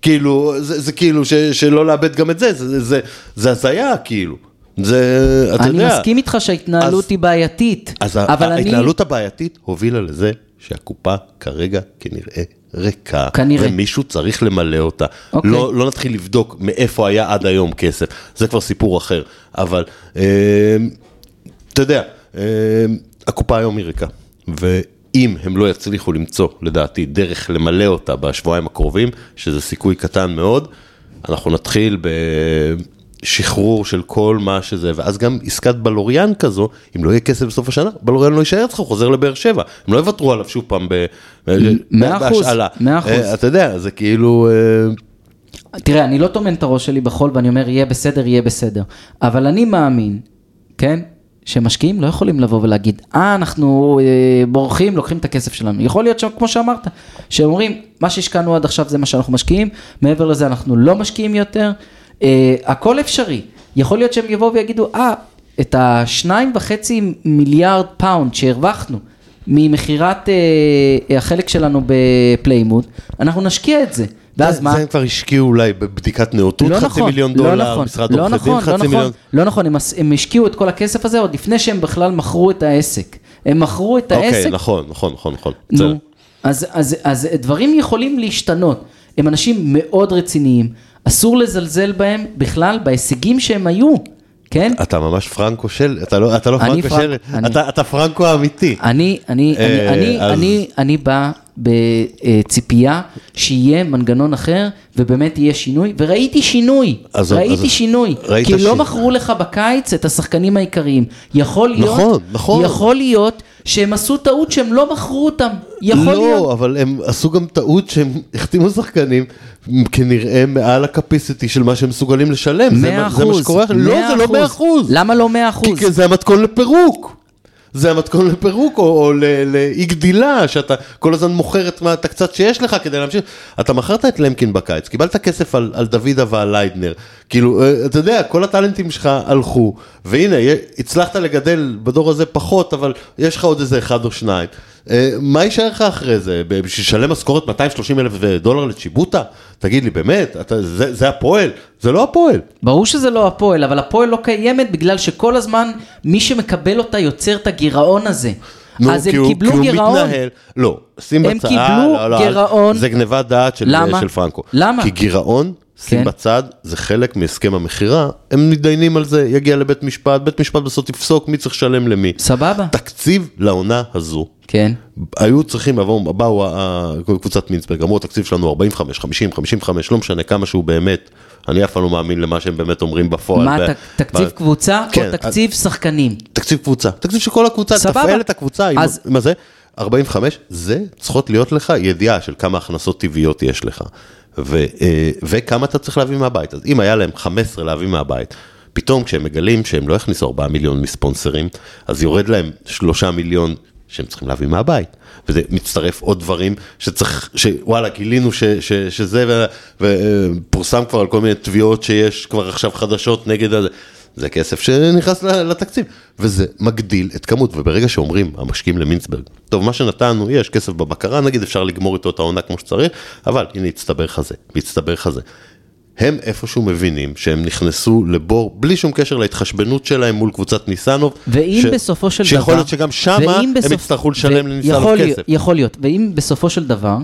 כאילו, זה, זה כאילו ש, שלא לאבד גם את זה, זה, זה, זה, זה הזיה כאילו. זה, אתה אני יודע. מסכים איתך שההתנהלות אז- היא בעייתית. אז אבל אני... ההתנהלות הבעייתית הובילה לזה שהקופה כרגע כנראה ריקה. כנראה. ומישהו צריך למלא אותה. אוקיי. לא, לא נתחיל לבדוק מאיפה היה עד היום כסף, זה כבר סיפור אחר. אבל אה, אתה יודע, אה, הקופה היום היא ריקה. ואם הם לא יצליחו למצוא, לדעתי, דרך למלא אותה בשבועיים הקרובים, שזה סיכוי קטן מאוד, אנחנו נתחיל ב... שחרור של כל מה שזה, ואז גם עסקת בלוריאן כזו, אם לא יהיה כסף בסוף השנה, בלוריאן לא יישאר אצלך, הוא חוזר לבאר שבע, הם לא יוותרו עליו שוב פעם בהשאלה. מאה אחוז. אה, אתה יודע, זה כאילו, אה, תראה, אני לא טומן את הראש שלי בחול ואני אומר, יהיה בסדר, יהיה בסדר. אבל אני מאמין, כן? שמשקיעים לא יכולים לבוא ולהגיד, אה, אנחנו אה, בורחים, לוקחים את הכסף שלנו. יכול להיות שם, כמו שאמרת, שאומרים, מה שהשקענו עד עכשיו זה מה שאנחנו משקיעים, מעבר לזה אנחנו לא משקיעים יותר, אה, הכל אפשרי. יכול להיות שהם יבואו ויגידו, אה, את השניים וחצי מיליארד פאונד שהרווחנו ממכירת אה, החלק שלנו בפליימוד, אנחנו נשקיע את זה. ואז זה מה? זה הם כבר השקיעו אולי בבדיקת נאותות לא חצי נכון, מיליון לא דולר, נכון, משרד לא עורכי דין נכון, חצי לא נכון, מיליון. לא נכון, הם, הם השקיעו את כל הכסף הזה עוד לפני שהם בכלל מכרו את העסק. הם מכרו את העסק, אוקיי, נכון, נכון, נכון, נכון. נו, אז, אז, אז דברים יכולים להשתנות. הם אנשים מאוד רציניים, אסור לזלזל בהם בכלל בהישגים שהם היו, כן? אתה ממש פרנקו של, אתה לא, אתה לא אני פרנקו פרנק- של, אני- אתה, אתה פרנקו האמיתי. אני, אני, אני, אה, אני, אז- אני, אני בא בציפייה שיהיה מנגנון אחר ובאמת יהיה שינוי, וראיתי שינוי, אז- ראיתי אז- שינוי, ראית כי לא ש- מכרו לך בקיץ את השחקנים העיקריים. יכול להיות, נכון, נכון. יכול להיות שהם עשו טעות שהם לא מכרו אותם, יכול לא, להיות. אבל הם עשו גם טעות שהם החתימו שחקנים כנראה מעל הקפיסיטי של מה שהם מסוגלים לשלם. זה מאה מה- זה מה אחוז, שקורה. לא, זה לא מאה אחוז. למה לא מאה אחוז? כי זה המתכון לפירוק. זה המתכון לפירוק או, או לאי גדילה, שאתה כל הזמן מוכר את, מה- את הקצת שיש לך כדי להמשיך. אתה מכרת את למקין בקיץ, קיבלת כסף על, על דוידה ועל ליידנר. כאילו, אה, אתה יודע, כל הטאלנטים שלך הלכו, והנה, הצלחת לגדל בדור הזה פחות, אבל יש לך עוד איזה אחד או שניים. אה, מה יישאר לך אחרי זה? בשביל לשלם משכורת 230 אלף דולר לצ'יבוטה? תגיד לי, באמת, אתה, זה, זה הפועל? זה לא הפועל. ברור שזה לא הפועל, אבל הפועל לא קיימת בגלל שכל הזמן מי שמקבל אותה יוצר את הגירעון הזה. נו, אז הם הוא- קיבלו הוא גירעון. מתנהל, לא, שים הם בצד, קיבלו לא, לא, גירעון. זה גניבת דעת של, למה? של פרנקו. למה? כי גירעון, שים כן. בצד, זה חלק מהסכם המכירה, הם מתדיינים על זה, יגיע לבית משפט, בית משפט בסוף יפסוק מי צריך לשלם למי. סבבה. תקציב לעונה הזו. כן. היו צריכים לבוא, באו ה- ה- קבוצת מינסברג, אמרו התקציב שלנו 45, 50, 55, לא משנה כמה שהוא באמת, אני אף פעם לא מאמין למה שהם באמת אומרים בפועל. מה, ב- תקציב ב- קבוצה כן, או תקציב שחקנים? תקציב קבוצה, תקציב של כל הקבוצה. תפעל את הקבוצה עם, אז- עם הזה, 45, זה צריכות להיות לך ידיעה של כמה הכנסות טבעיות יש לך. ו, אה, וכמה אתה צריך להביא מהבית. אז אם היה להם 15 להביא מהבית, פתאום כשהם מגלים שהם לא יכניסו 4 מיליון מספונסרים, אז יורד להם 3 מיליון שהם צריכים להביא מהבית. וזה מצטרף עוד דברים שצריך, שוואלה, גילינו ש, ש, שזה, ופורסם כבר על כל מיני תביעות שיש כבר עכשיו חדשות נגד הזה. זה כסף שנכנס לתקציב, וזה מגדיל את כמות, וברגע שאומרים המשקיעים למינסברג, טוב, מה שנתנו, יש כסף בבקרה, נגיד אפשר לגמור איתו את העונה כמו שצריך, אבל הנה הצטבר חזה, מצטבר חזה. הם איפשהו מבינים שהם נכנסו לבור בלי שום קשר להתחשבנות שלהם מול קבוצת ניסנוב. ואם ש... בסופו של שיכול דבר... שיכול להיות שגם שמה הם בסופ... יצטרכו לשלם ו... לניסנוב יכול כסף. יכול להיות, ואם בסופו של דבר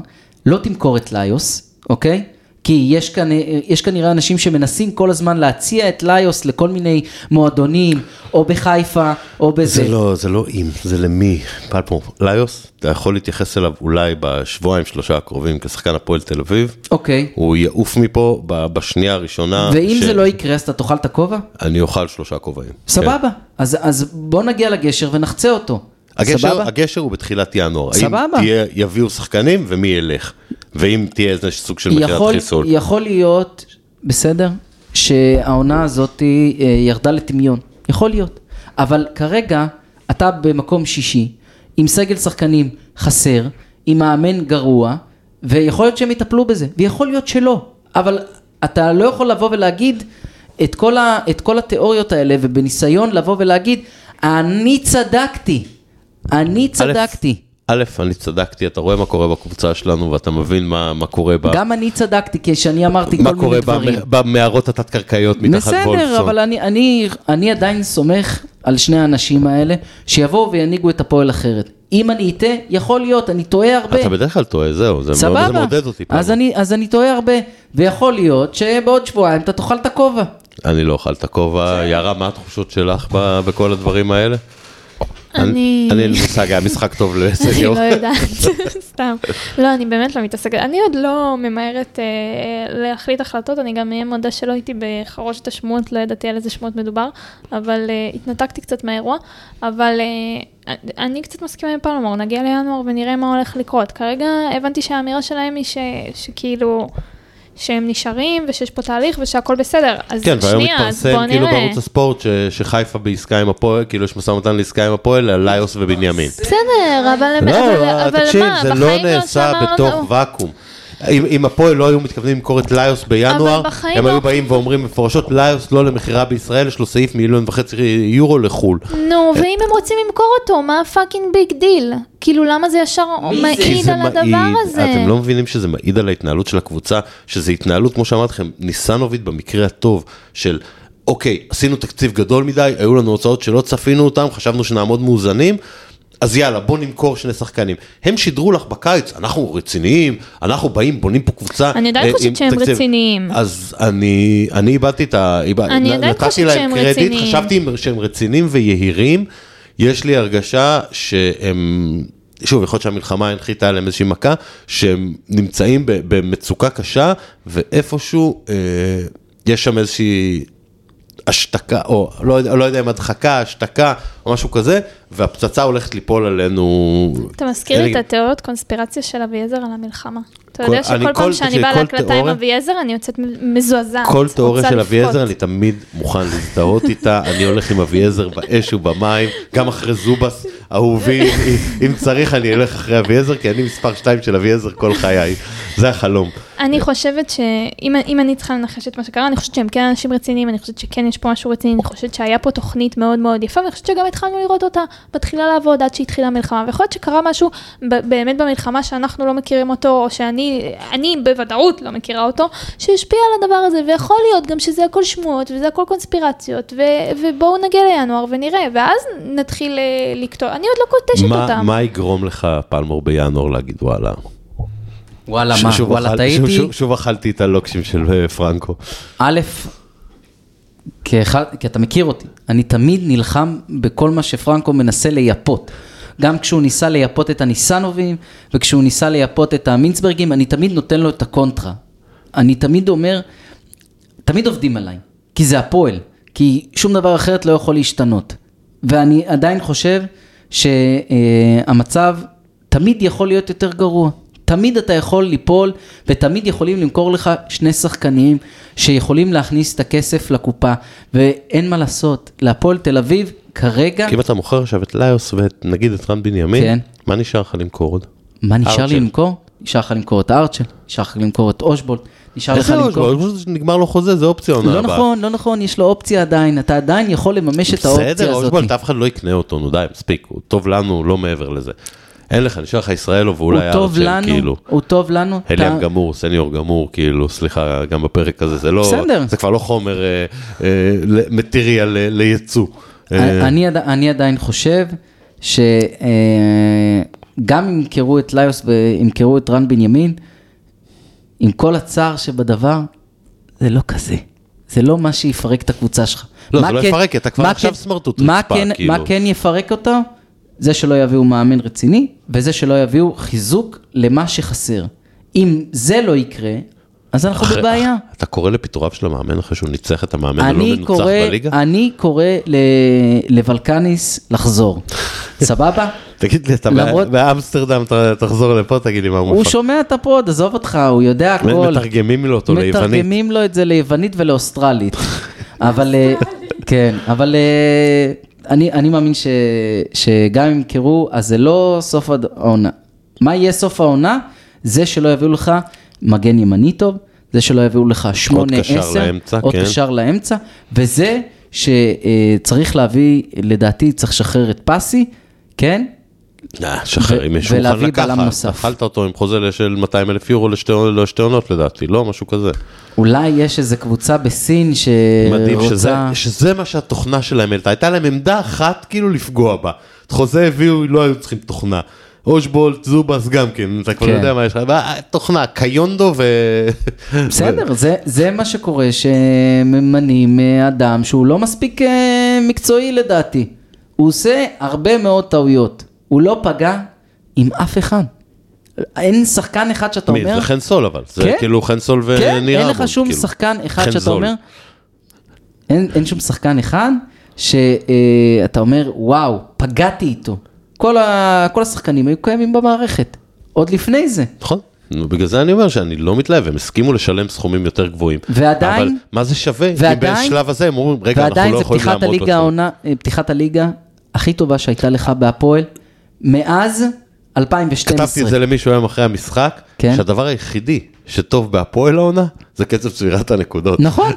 לא תמכור את ליוס, אוקיי? כי יש, כאן, יש כנראה אנשים שמנסים כל הזמן להציע את ליוס לכל מיני מועדונים, או בחיפה, או בזה. זה לא, זה לא אם, זה למי. פלפור, ליוס, אתה יכול להתייחס אליו אולי בשבועיים, שלושה הקרובים כשחקן הפועל תל אביב. אוקיי. הוא יעוף מפה בשנייה הראשונה. ואם ש... זה לא יקרה, אז אתה תאכל את הכובע? אני אוכל שלושה כובעים. סבבה, כן. אז, אז בוא נגיע לגשר ונחצה אותו. הגשר, הגשר הוא בתחילת ינואר. סבבה. האם תהיה, יביאו שחקנים ומי ילך. ואם תהיה איזה סוג של מכירת חיסול. יכול להיות, בסדר, שהעונה הזאת אה, ירדה לטמיון. יכול להיות. אבל כרגע אתה במקום שישי, עם סגל שחקנים חסר, עם מאמן גרוע, ויכול להיות שהם יטפלו בזה, ויכול להיות שלא. אבל אתה לא יכול לבוא ולהגיד את כל, ה, את כל התיאוריות האלה, ובניסיון לבוא ולהגיד, אני צדקתי. אני צדקתי. א', אני צדקתי, אתה רואה מה קורה בקבוצה שלנו ואתה מבין מה, מה קורה בה. גם אני צדקתי, כשאני אמרתי כל מיני דברים. מה קורה במערות התת-קרקעיות מתחת וולפסון. בסדר, אבל אני, אני, אני עדיין סומך על שני האנשים האלה, שיבואו וינהיגו את הפועל אחרת. אם אני אטעה, יכול להיות, אני טועה הרבה. אתה בדרך כלל טועה, זהו, זה, סבבה. זה מעודד אותי. אז אני, אז אני טועה הרבה, ויכול להיות שבעוד שבועיים אתה תאכל את הכובע. אני לא אוכל את הכובע. יערה, מה התחושות שלך בכל הדברים האלה? אני... אני אין לי מושג, היה משחק טוב לסגר. אני לא יודעת, סתם. לא, אני באמת לא מתעסקת. אני עוד לא ממהרת אה, להחליט החלטות, אני גם אהיה מודה שלא הייתי בחרושת השמועות, לא ידעתי על איזה שמועות מדובר, אבל אה, התנתקתי קצת מהאירוע. אבל אה, אני קצת מסכימה עם פלמור, נגיע לינואר ונראה מה הולך לקרות. כרגע הבנתי שהאמירה שלהם היא ש, שכאילו... שהם נשארים ושיש פה תהליך ושהכול בסדר. אז כן, שנייה, אז בוא נראה. והיום מתפרסם כאילו בערוץ הספורט ש, שחיפה בעסקה עם הפועל, כאילו יש משא ומתן לעסקה עם הפועל, על ליוס ובנימין. בסדר, אבל, לא, אבל, אבל תקשיב, מה, זה לא נעשה בתוך ואקום. אם, אם הפועל לא היו מתכוונים למכור את ליוס בינואר, הם לא... היו באים ואומרים מפורשות, ליוס לא למכירה בישראל, יש לו סעיף מיליון וחצי יורו לחו"ל. נו, ואם הם רוצים למכור אותו, מה ה fucking big deal? כאילו, למה זה ישר מעיד על הדבר מעיד, הזה? אתם לא מבינים שזה מעיד על ההתנהלות של הקבוצה, שזה התנהלות, כמו שאמרתי לכם, ניסנוביט במקרה הטוב של... אוקיי, עשינו תקציב גדול מדי, היו לנו הוצאות שלא צפינו אותם, חשבנו שנעמוד מאוזנים, אז יאללה, בוא נמכור שני שחקנים. הם שידרו לך בקיץ, אנחנו רציניים, אנחנו באים, בונים פה קבוצה. אני עדיין אה, חושבת שהם תקציב. רציניים. אז אני, אני איבדתי את ה... אני עדיין חושבת שהם קרדיט, רציניים. חשבתי שהם רציניים ויהירים. יש לי הרגשה שהם... שוב, יכול להיות שהמלחמה הנחיתה עליהם איזושהי מכה, שהם נמצאים במצוקה קשה, ואיפשהו אה, יש שם איזושהי השתקה, או לא, לא יודע אם הדחקה, השתקה, או משהו כזה, והפצצה הולכת ליפול עלינו. אתה מזכיר לי את התיאוריות קונספירציה של אביעזר על המלחמה. אתה יודע שכל פעם שאני באה להקלטה עם אביעזר, אני יוצאת מזועזעת. כל תיאוריה של אביעזר, אני תמיד מוכן להזדהות איתה, אני הולך עם אביעזר באש ובמים, גם אחרי זובס, אהובי, אם צריך אני אלך אחרי אביעזר, כי אני מספר 2 של אביעזר כל חיי, זה החלום. אני חושבת שאם אני צריכה לנחש את מה שקרה, אני חושבת שהם כן אנשים רציניים, אני חושבת שכן יש פה משהו רציני, אני חושבת שהיה פה תוכנית מאוד מאוד יפה, ואני חושבת שגם התחלנו לראות אותה, מתחילה לעבוד עד שהתחילה המלחמה, ויכול להיות שקרה משהו באמת במלחמה שאנחנו לא מכירים אותו, או שאני, אני בוודאות לא מכירה אותו, שהשפיע על הדבר הזה, ויכול להיות גם שזה הכל שמועות, וזה הכל קונספירציות, ו- ובואו נגיע לינואר ונראה, ואז נתחיל אה, לקטוע, אני עוד לא קוטשת אותם. מה יגרום לך, פלמור, בינואר להגיד וואלה? וואלה, מה, וואלה, טעיתי? שוב, שוב אכלתי את הלוקשים של אה, פרנקו. א', כאחד, כי אתה מכיר אותי, אני תמיד נלחם בכל מה שפרנקו מנסה לייפות. גם כשהוא ניסה לייפות את הניסנובים, וכשהוא ניסה לייפות את המינסברגים, אני תמיד נותן לו את הקונטרה. אני תמיד אומר, תמיד עובדים עליי, כי זה הפועל, כי שום דבר אחרת לא יכול להשתנות. ואני עדיין חושב שהמצב תמיד יכול להיות יותר גרוע. תמיד אתה יכול ליפול, ותמיד יכולים למכור לך שני שחקנים שיכולים להכניס את הכסף לקופה, ואין מה לעשות, להפועל תל אביב כרגע, כי אם אתה מוכר עכשיו את ליוס ואת, נגיד, את רן בנימין, כן. מה נשאר לך למכור עוד? מה נשאר לי. למכור? נשאר לך למכור את ארצ'ל, נשאר לך למכור את אושבולט, נשאר לך למכור... עוד? נגמר לו חוזה, זה אופציה עונה לא הבאה. נכון, לא נכון, יש לו אופציה עדיין, אתה עדיין יכול לממש את האופציה בסדר, הזאת. אושבולט, אף אחד לא יקנה אותו, נו די, מספיק, הוא טוב לנו, לא מעבר לזה. אין לך, נשאר לך ישראלו הוא ואולי טוב ארצ'ל, לנו, כאילו. הוא טוב לנו. הליאם אתה- גמור, סניור גמור, כאילו, סליחה, גם בפרק הזה, זה לא, בסדר. זה כבר לא חומר אה, אה, מטריה ל- ליצוא. אה, אני, אני עדיין חושב שגם אם ימכרו את ליוס וימכרו את רן בנימין, עם כל הצער שבדבר, זה לא כזה. זה לא מה שיפרק את הקבוצה שלך. לא, זה לא כן- יפרק, אתה כבר עכשיו כן- סמרטוט רצפה, כן- כאילו. מה כן יפרק אותו? זה שלא יביאו מאמן רציני, וזה שלא יביאו חיזוק למה שחסר. אם זה לא יקרה, אז אנחנו אחרי- בבעיה. אתה קורא לפיטוריו של המאמן אחרי שהוא ניצח את המאמן הלא אני מנוצח קורא, בליגה? אני קורא ל- לוולקניס לחזור. סבבה? תגיד לי, אתה למרות- בא- באמסטרדם, ת- תחזור לפה, תגיד לי מה הוא הוא מפק. שומע את הפוד, עזוב אותך, הוא יודע הכל. מתרגמים לו אותו ליוונית. מתרגמים לו את זה ליוונית ולאוסטרלית. אבל, אה, כן, אבל אה, אני, אני מאמין ש, שגם אם ימכרו, אז זה לא סוף העונה. מה יהיה סוף העונה? זה שלא יביאו לך מגן ימני טוב, זה שלא יביאו לך שמונה, קשר עשר, לאמצע, עוד כן. קשר לאמצע, וזה שצריך להביא, לדעתי צריך לשחרר את פסי, כן? שחרר, אם מוכן ולהביא לקחת. אכלת אותו עם חוזה של 200 אלף יורו לשתי עונות לדעתי, לא? משהו כזה. אולי יש איזה קבוצה בסין מדהים שזה, שרוצה... שזה מה שהתוכנה שלהם העלתה, הייתה להם עמדה אחת כאילו לפגוע בה. את חוזה הביאו, לא היו צריכים תוכנה. אושבולט, זובס גם כן, אתה כבר כן. יודע מה יש לך, תוכנה, קיונדו ו... בסדר, זה, זה מה שקורה, שממנים אה, אדם שהוא לא מספיק אה, מקצועי לדעתי. הוא עושה הרבה מאוד טעויות. הוא לא פגע עם אף אחד. אין שחקן אחד שאתה מי, אומר... זה חן סול אבל, זה כן. כאילו חן סול וניר כן, אין לך שום כאילו. שחקן אחד שאתה זול. אומר... אין, אין שום שחקן אחד שאתה אומר, וואו, פגעתי איתו. כל, ה, כל השחקנים היו קיימים במערכת, עוד לפני זה. נכון. בגלל זה אני אומר שאני לא מתלהב, הם הסכימו לשלם סכומים יותר גבוהים. ועדיין- אבל מה זה שווה? אם ועדיין- בשלב הזה הם אומרים, רגע, אנחנו ועדיין לא זה יכולים לעמוד הליגה בסוף. העונה, אה, פתיחת הליגה הכי טובה שהייתה לך בהפועל, מאז 2012. כתבתי את זה למישהו היום אחרי המשחק, כן. שהדבר היחידי שטוב בהפועל העונה, זה קצב צבירת הנקודות. נכון.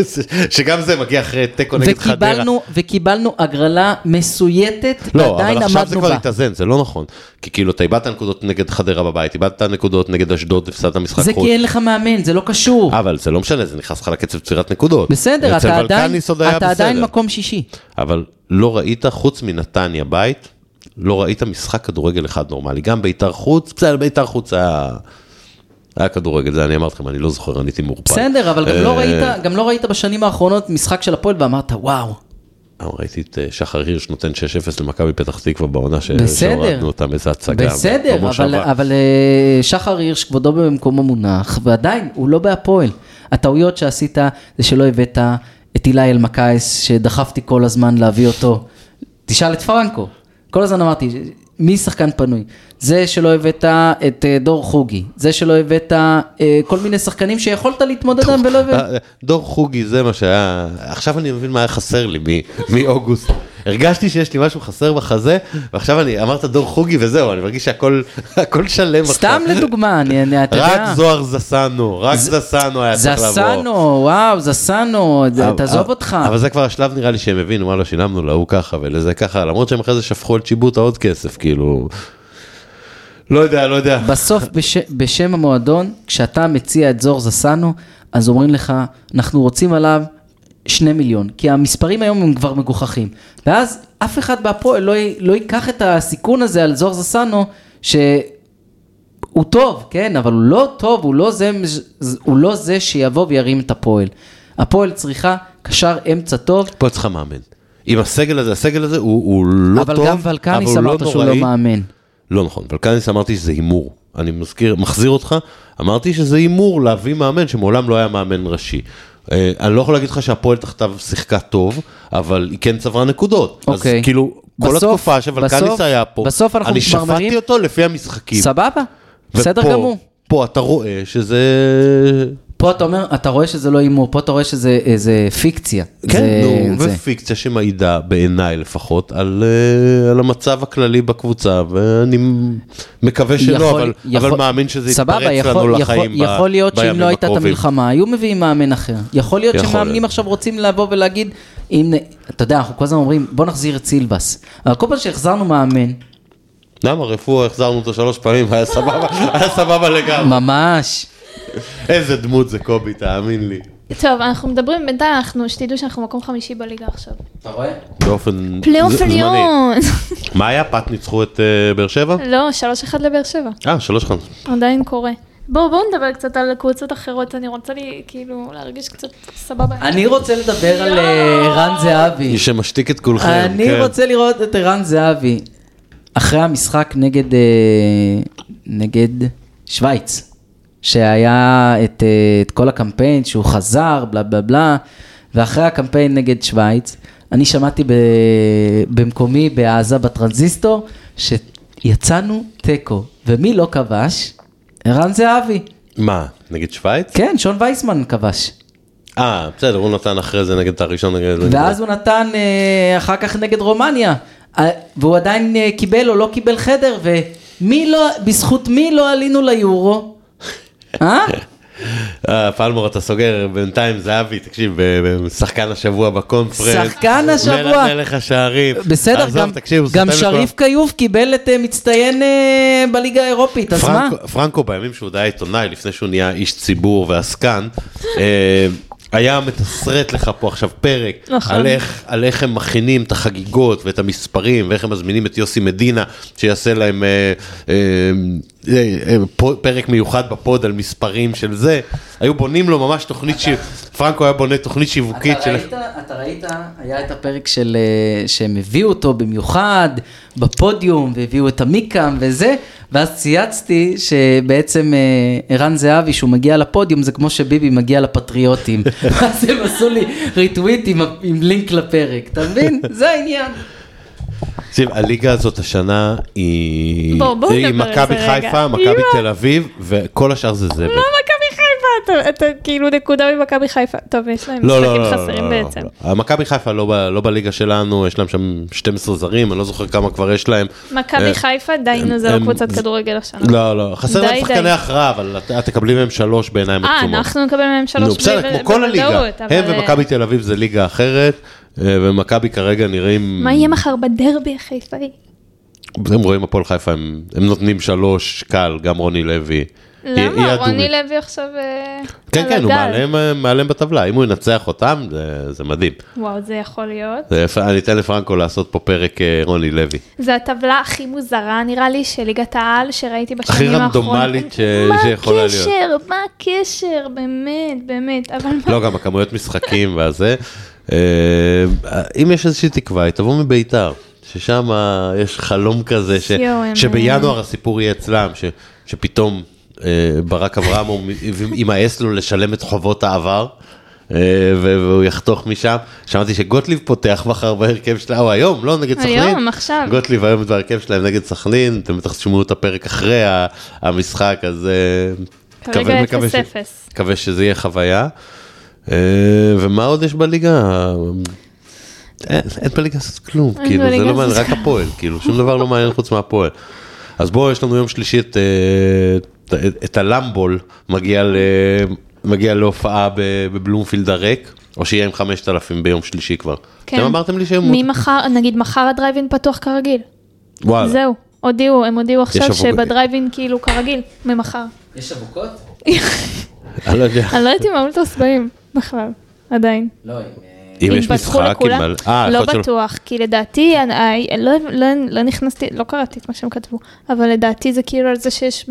שגם זה מגיע אחרי תיקו נגד חדרה. וקיבלנו, וקיבלנו הגרלה מסויטת, לא, ועדיין אבל עכשיו זה עמדנו כבר בה. התאזן, זה לא נכון. כי כאילו, אתה איבדת נקודות נגד חדרה בבית, איבדת נקודות נגד אשדוד, הפסדת משחק זה חוץ. כי אין לך מאמן, זה לא קשור. אבל זה לא משנה, זה נכנס לך לקצב צבירת נקודות. בסדר, אתה עדיין. מקום שישי. אבל לא ראית, חוץ מנתניה בית, לא ראית משחק כדורגל אחד נורמלי. גם בית"ר חוץ, בסדר, בית"ר חוץ היה... היה כדורגל, זה אני אמרתי לכם, אני לא זוכר, אני הייתי מעורפל. בסדר, אבל גם לא אה, ראית, גם לא ראית בשנים האחרונות משחק של הפועל ואמרת, וואו, אה, ראיתי את אה, שחר הירש נותן 6-0 למכבי פתח תקווה בעונה. שהורדנו אותם, איזה הצגה. בסדר, אבל. אבל שחר הירש כבודו במקומו מונח, ועדיין, הוא לא בהפועל. הטעויות שעשית זה שלא הבאת את אילי אלמקייס, שדחפתי כל הזמן להביא אותו. תשאל את פרנקו. כל הזמן אמרתי, מי שחקן פנוי? זה שלא הבאת את אה, דור חוגי, זה שלא הבאת אה, כל מיני שחקנים שיכולת להתמודד עליהם ולא הבאת. אה, דור חוגי זה מה שהיה, עכשיו אני מבין מה היה חסר לי מאוגוסט. הרגשתי שיש לי משהו חסר בחזה, ועכשיו אני אמרת דור חוגי וזהו, אני מרגיש שהכל הכל שלם עכשיו. סתם לדוגמה, אני, אתה רק יודע. זוהר זסנו, רק זסנו היה צריך לבוא. זסנו, וואו, זסנו, תעזוב אותך. אבל זה כבר השלב נראה לי שהם הבינו, וואלה, שילמנו להוא ככה ולזה ככה, למרות שהם אחרי זה שפכו על צ'יבוטה עוד כסף, כאילו... לא יודע, לא יודע. בסוף בש, בשם המועדון, כשאתה מציע את זור זסנו, אז אומרים לך, אנחנו רוצים עליו שני מיליון, כי המספרים היום הם כבר מגוחכים. ואז אף אחד בהפועל לא, י- לא ייקח את הסיכון הזה על זור זסנו, שהוא טוב, כן, אבל הוא לא טוב, הוא לא זה, הוא לא זה שיבוא וירים את הפועל. הפועל צריכה קשר אמצע טוב, פה צריכה מאמן. עם הסגל הזה, הסגל הזה הוא, הוא לא אבל טוב, גם אבל ולקניס הוא לא אמרת שהוא לא נוראי. מאמן. לא נכון, ולקניס אמרתי שזה הימור. אני מזכיר, מחזיר אותך, אמרתי שזה הימור להביא מאמן שמעולם לא היה מאמן ראשי. אה, אני לא יכול להגיד לך שהפועל תחתיו שיחקה טוב, אבל היא כן צברה נקודות. אוקיי. אז כאילו, כל בסוף- התקופה שוולקניס היה פה, בסוף אנחנו אני שפטתי אותו לפי המשחקים. סבבה, בסדר גמור. פה אתה רואה שזה... פה אתה אומר, אתה רואה שזה לא הימור, פה אתה רואה שזה איזה פיקציה. כן, זה- נו, זה. ופיקציה שמעידה בעיניי לפחות על, אה, על המצב הכללי בקבוצה, ואני מקווה שלא, יכול- אבל, יכול- אבל מאמין שזה סבבה, יתפרץ יכול- לנו יכול- לחיים ב- יכול להיות שאם לא הייתה את. המלחמה, היו מביאים מאמן אחר. יכול להיות יכול שמאמנים. עכשיו רוצים לבוא ולהגיד, הנה, אתה יודע, אנחנו כל הזמן אומרים, בוא נחזיר את סילבס. אבל כל פעם שהחזרנו מאמן, למה רפואה החזרנו אותו שלוש פעמים, היה סבבה, היה סבבה לגמרי. ממש. איזה דמות זה קובי, תאמין לי. טוב, אנחנו מדברים, בינתיים אנחנו, שתדעו שאנחנו מקום חמישי בליגה עכשיו. אתה רואה? באופן פלייאוף זמני. עליון. מה היה? פת ניצחו את אה, באר שבע? לא, שלוש אחד לבאר שבע. אה, שלוש חמש. עדיין קורה. בואו, בואו נדבר קצת על קבוצות אחרות, אני רוצה לי, כאילו, להרגיש קצת סבבה. אני רוצה לדבר על אה, ערן זהבי. מי שמשתיק את כולכם, אני כן. רוצה לראות את ערן זהבי אחרי המשחק נגד, אה, נגד שווייץ, שהיה את, אה, את כל הקמפיין שהוא חזר, בלה בלה בלה, ואחרי הקמפיין נגד שווייץ, אני שמעתי ב, במקומי בעזה בטרנזיסטור, שיצאנו תיקו, ומי לא כבש? ערן זהבי. מה, נגד שווייץ? כן, שון וייסמן כבש. אה, בסדר, הוא נתן אחרי זה נגד הראשון נגד... ואז הוא נתן אה, אחר כך נגד רומניה, אה, והוא עדיין אה, קיבל או לא קיבל חדר, ומי לא, בזכות מי לא עלינו ליורו? אה? אה, פלמור אתה סוגר, בינתיים זהבי, תקשיב, שחקן השבוע בקונפרנס. שחקן השבוע. מלך- השערים. בסדר, עזוב, גם, תקשיב, גם שריף לכל- כיוף קיבל את אה, מצטיין אה, בליגה האירופית, אז מה? פרנקו, בימים שהוא היה עיתונאי, לפני שהוא נהיה איש ציבור ועסקן, היה מתסרט לך פה עכשיו פרק נכון. על איך, על איך הם מכינים את החגיגות ואת המספרים ואיך הם מזמינים את יוסי מדינה שיעשה להם אה, אה, פרק מיוחד בפוד על מספרים של זה. היו בונים לו ממש תוכנית. פרנקו היה בונה תוכנית שיווקית של... אתה ראית, היה את הפרק של, אה, שהם הביאו אותו במיוחד בפודיום, והביאו את המיקם וזה, ואז צייצתי שבעצם אה, ערן זהבי, שהוא מגיע לפודיום, זה כמו שביבי מגיע לפטריוטים. אז הם עשו לי ריטוויט עם לינק לפרק, אתה מבין? זה העניין. תקשיב, הליגה הזאת השנה היא נדבר על מכבי זה רגע. חיפה, מכבי. תל אביב, וכל השאר זה זבל. לא מכבי חיפה, אתה, כאילו נקודה ממכבי חיפה. טוב, יש להם לא, לא, משחקים לא, חסרים בעצם. מכבי חיפה לא, בליגה שלנו, יש להם שם 12 זרים, אני לא זוכר כמה כבר יש להם. מכבי אה, חיפה, די, נו, זה לא קבוצת כדורגל השנה. לא, לא, חסר להם. שחקני הכרעה, אבל את, תקבלי מהם שלוש בעיניים אה, עצומות. אנחנו נקבל מהם שלוש בסדר, בלי- כמו כל הליגה. בוודאות, הם אה, ומכבי תל אביב זה ליגה אחרת, אה, ומכבי כרגע נראים... מה יהיה מחר בדרבי החיפאי? הם רואים הפועל חיפה, הם, הם נותנים שלוש קל, גם רוני לוי. למה? יהיה רוני אדומי. לוי עכשיו אה, כן, כן, הוא הגל. מעליהם, אה, מעליהם בטבלה, אם הוא ינצח אותם, זה, זה מדהים. וואו, זה יכול להיות. זה, אני אתן לפרנקו לעשות פה פרק אה, רוני לוי. זה הטבלה הכי מוזרה נראה לי של ליגת העל שראיתי הכי בשנים האחרונות. רנדומלית ש- שיכולה להיות. מה הקשר? מה הקשר? באמת, באמת. אבל מה? לא, גם הכמויות משחקים והזה. אה, אם יש איזושהי תקווה, היא תבוא מביתר, ששם יש חלום כזה, ש, שבינואר הסיפור יהיה אצלם, ש, שפתאום אה, ברק אברמוב יימאס לו לשלם את חובות העבר. אה, והוא יחתוך משם, שמעתי שגוטליב פותח מחר בהרכב שלה, או היום, לא נגד סכנין, היום, עכשיו. גוטליב היום בהרכב שלהם נגד סכנין, אתם בטח תשמעו את הפרק אחרי המשחק, אז כרגע מקווה- מקווה אפס ש- אפס. מקווה שזה יהיה חוויה. אה, ומה עוד יש בליגה? אין, אין בליגה לעשות כלום, כאילו זה לא מעניין, רק הפועל, כאילו שום דבר לא מעניין חוץ מהפועל. אז בואו, יש לנו יום שלישי את, אה, את, את הלמבול, מגיע, ל, מגיע להופעה בבלומפילד הריק, או שיהיה עם 5,000 ביום שלישי כבר. כן. אתם אמרתם לי שהיום... ממחר, נגיד מחר הדרייבין פתוח כרגיל. וואלה. זהו, הודיעו, הם הודיעו עכשיו אבוק- שבדרייבין כאילו כרגיל, ממחר. יש אבוקות? אני לא יודע. אני לא יודעת אם האולטרס באים בכלל, עדיין. לא, אם אם יש משחק? עם... אה, לא. בטוח, כי לדעתי, לא- לא- לא נכנסתי, לא קראתי את מה שהם כתבו, אבל לדעתי זה כאילו על זה שיש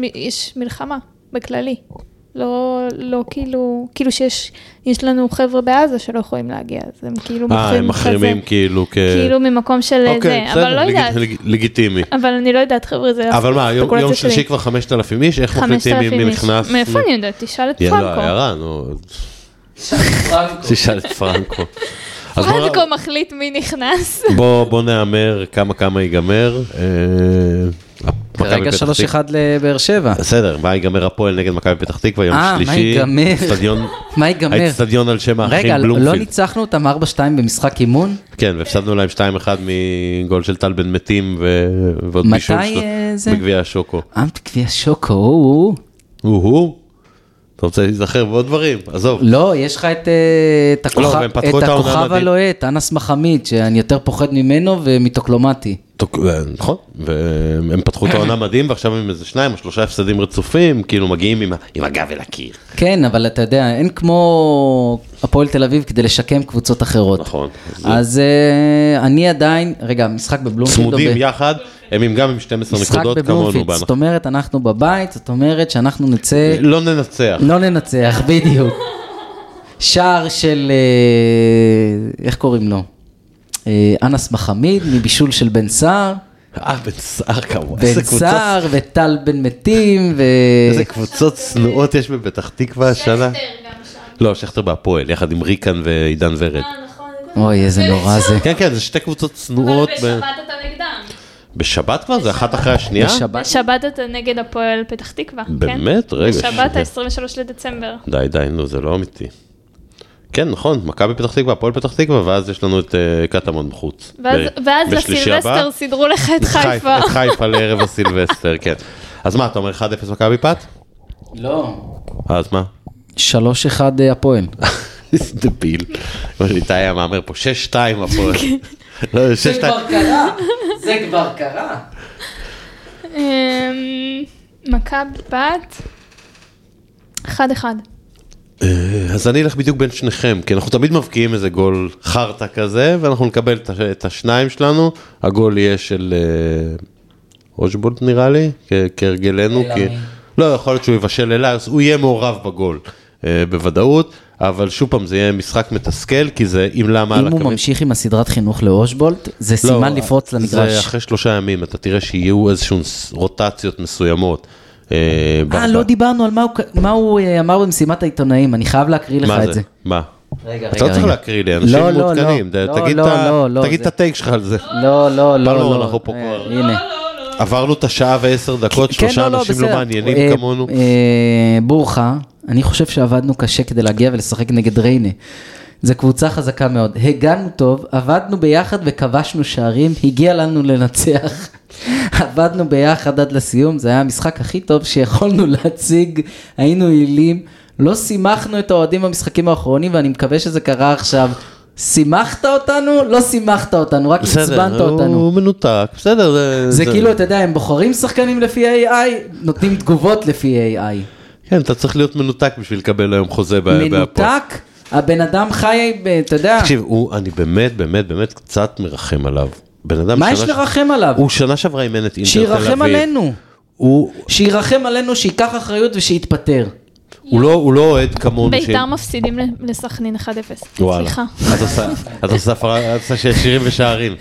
מלחמה בכללי. לא, לא כאילו, כאילו שיש, יש לנו חבר'ה בעזה שלא יכולים להגיע, אז הם כאילו אה, מוכרים הם מחרימים כאילו כ... כאילו ממקום של אוקיי, זה, אבל לא בסדר, יודעת, לגיט- לגיטימי. אבל אני לא יודעת חבר'ה, זה אבל מה, יום, יום שלי. שלישי כבר 5,000 איש, איך מחליטים 5,000 מי. נכנס? מאיפה אני יודעת? תשאל את פרנקו. הערה, נו, תשאל את פרנקו. פרנקו מחליט מי נכנס. בוא, נהמר כמה כמה ייגמר. אה, כרגע פתח 3-1 לבאר שבע. בסדר, מה ייגמר הפועל נגד מכבי פתח תקווה יום אה, מה שלישי? ייגמר? מה ייגמר? האצטדיון על שם האחים רגע, לא בלומפילד. ניצחנו אותם 4-2 במשחק אימון? כן, והפסדנו להם 2-1 מגול של טל בן מתים ועוד מתי, בישול שלו אה, זה? בגביע השוקו. אה, בגביע שוקו, הוא, הוא. הוא-הוא. אתה רוצה להיזכר בעוד דברים? עזוב. לא, יש לך את, אה, את הכוכב, העונה הכוכב. הלוהט, אנס מחמיד, שאני יותר פוחד ממנו ומטוקלומטי. אה, נכון, והם פתחו את העונה מדהים ועכשיו עם איזה שניים או שלושה הפסדים רצופים, כאילו מגיעים עם עם הגב אל הקיר. כן, אבל אתה יודע, אין כמו הפועל תל אביב כדי לשקם קבוצות אחרות. נכון. אז אה, אני עדיין, רגע, משחק בבלומפילד. צמודים ב- יחד, הם עם גם עם 12 משחק נקודות כמונו. בהנחה. זאת אומרת, אנחנו בבית, זאת אומרת שאנחנו נצא, לא ננצח. לא ננצח, בדיוק. שער של, אה, איך קוראים לו? אה, אנס מחמיד, מבישול של בן סער, אה, בן סער כמובן. בן סער וטל בן מתים, ו... איזה קבוצות צנועות יש בפתח תקווה השנה. לא, שכטר בהפועל, יחד עם ריקן ועידן ורד. אוי, איזה נורא זה. כן, כן, זה שתי קבוצות צנועות. ב- בשבת אתה נגדם. בשבת כבר? זה אחת אחרי השנייה? בשבת? בשבת אתה נגד הפועל פתח תקווה, כן? באמת? רגע. בשבת שנייה. ה-23 לדצמבר. די, די, נו, זה לא אמיתי. כן, נכון, מכבי פתח תקווה, הפועל פתח תקווה, ואז יש לנו את אה, קטמון בחוץ. ואז- ב- ואז לסילבסטר. סידרו לך את חיפה. את חיפה לערב הסילבסטר, כן. אז מה, אתה אומר 1-0 מכבי פת? לא. אז מה? 3-1 אה, הפועל. איזה דביל. כמו שאיתי היה מהמר פה, 6-2 הפועל. לא, 6-2. קרה, זה כבר קרה. אמ, מכבי אחד. אה, אז אני אלך בדיוק בין שניכם, כי אנחנו תמיד מבקיעים איזה גול חרטא כזה, ואנחנו נקבל את השניים שלנו, הגול יהיה של אה, אושבולט נראה לי, כהרגלנו, כי... לא, יכול להיות שהוא יבשל אליי, אז הוא יהיה מעורב בגול, אה, בוודאות, אבל שוב פעם, זה יהיה משחק מתסכל, כי זה עם למה על אם הוא. ממשיך עם הסדרת חינוך לאושבולט, זה לא, סימן לפרוץ זה למגרש. אחרי שלושה ימים, אתה תראה שיהיו איזשהן רוטציות מסוימות. אה, אה, לא דיברנו על מה הוא- אה, אמר במשימת העיתונאים, אני חייב להקריא לך את זה? מה? רגע, אתה רגע, לא צריך. להקריא לי, אנשים לא, לא, מעודכנים. לא, לא, תגיד לא, את לא, לא, הטייק שלך על זה. לא, לא, לא, ברור, לא. אנחנו פה אה, כבר- הנה. עברנו את השעה ועשר דקות, כן, שלושה לא, לא, אנשים לא. מעניינים כמונו. בורחה, אני חושב שעבדנו קשה כדי להגיע ולשחק נגד ריינה. זו קבוצה חזקה מאוד. הגענו טוב, עבדנו ביחד וכבשנו שערים, הגיע לנו לנצח. עבדנו ביחד עד לסיום, זה היה המשחק הכי טוב שיכולנו להציג, היינו יעילים, לא שימחנו את האוהדים במשחקים האחרונים ואני מקווה שזה קרה עכשיו. שימחת אותנו? לא שימחת אותנו, רק עצבנת אותנו. הוא מנותק, בסדר. זה- זה כאילו, אתה יודע, הם בוחרים שחקנים לפי AI, נותנים תגובות לפי AI. כן, אתה צריך להיות מנותק בשביל לקבל היום חוזה בהפועל. מנותק, הבן אדם חי, אתה יודע, תקשיב, הוא- אני באמת, באמת, באמת קצת מרחם עליו. בן אדם מה יש לרחם עליו? הוא שנה שעברה אימן את אינטר תל אביב. שירחם עלינו. הוא שירחם עלינו, שייקח אחריות ושיתפטר. הוא לא- הוא לא אוהד כמונו. ביתר מפסידים לסכנין 1-0. וואלה. סליחה. את עושה- הפרה- את עושה שירים ושערים.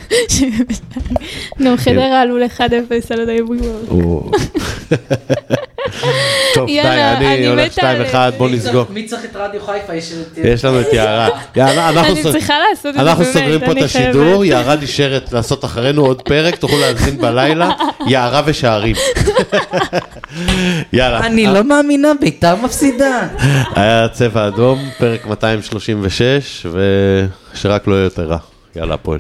נו, חדרה עלו ל-1-0 על ידי. הוא- טוב, די, אני הולך מתה 2-1, בוא נסגור. מי צריך את רדיו חיפה? יש לנו את יערה. אנחנו אני סוג- צריכה לעשות את זה אנחנו באמת, סוגרים פה את השידור. יערה נשארת לעשות אחרינו עוד פרק, תוכלו להאזין בלילה, יערה ושערים. יאללה. אני לא מאמינה, ביתר מפסידה. היה צבע אדום, פרק 236, ושרק לא יהיה יותר רע. יאללה, הפועל.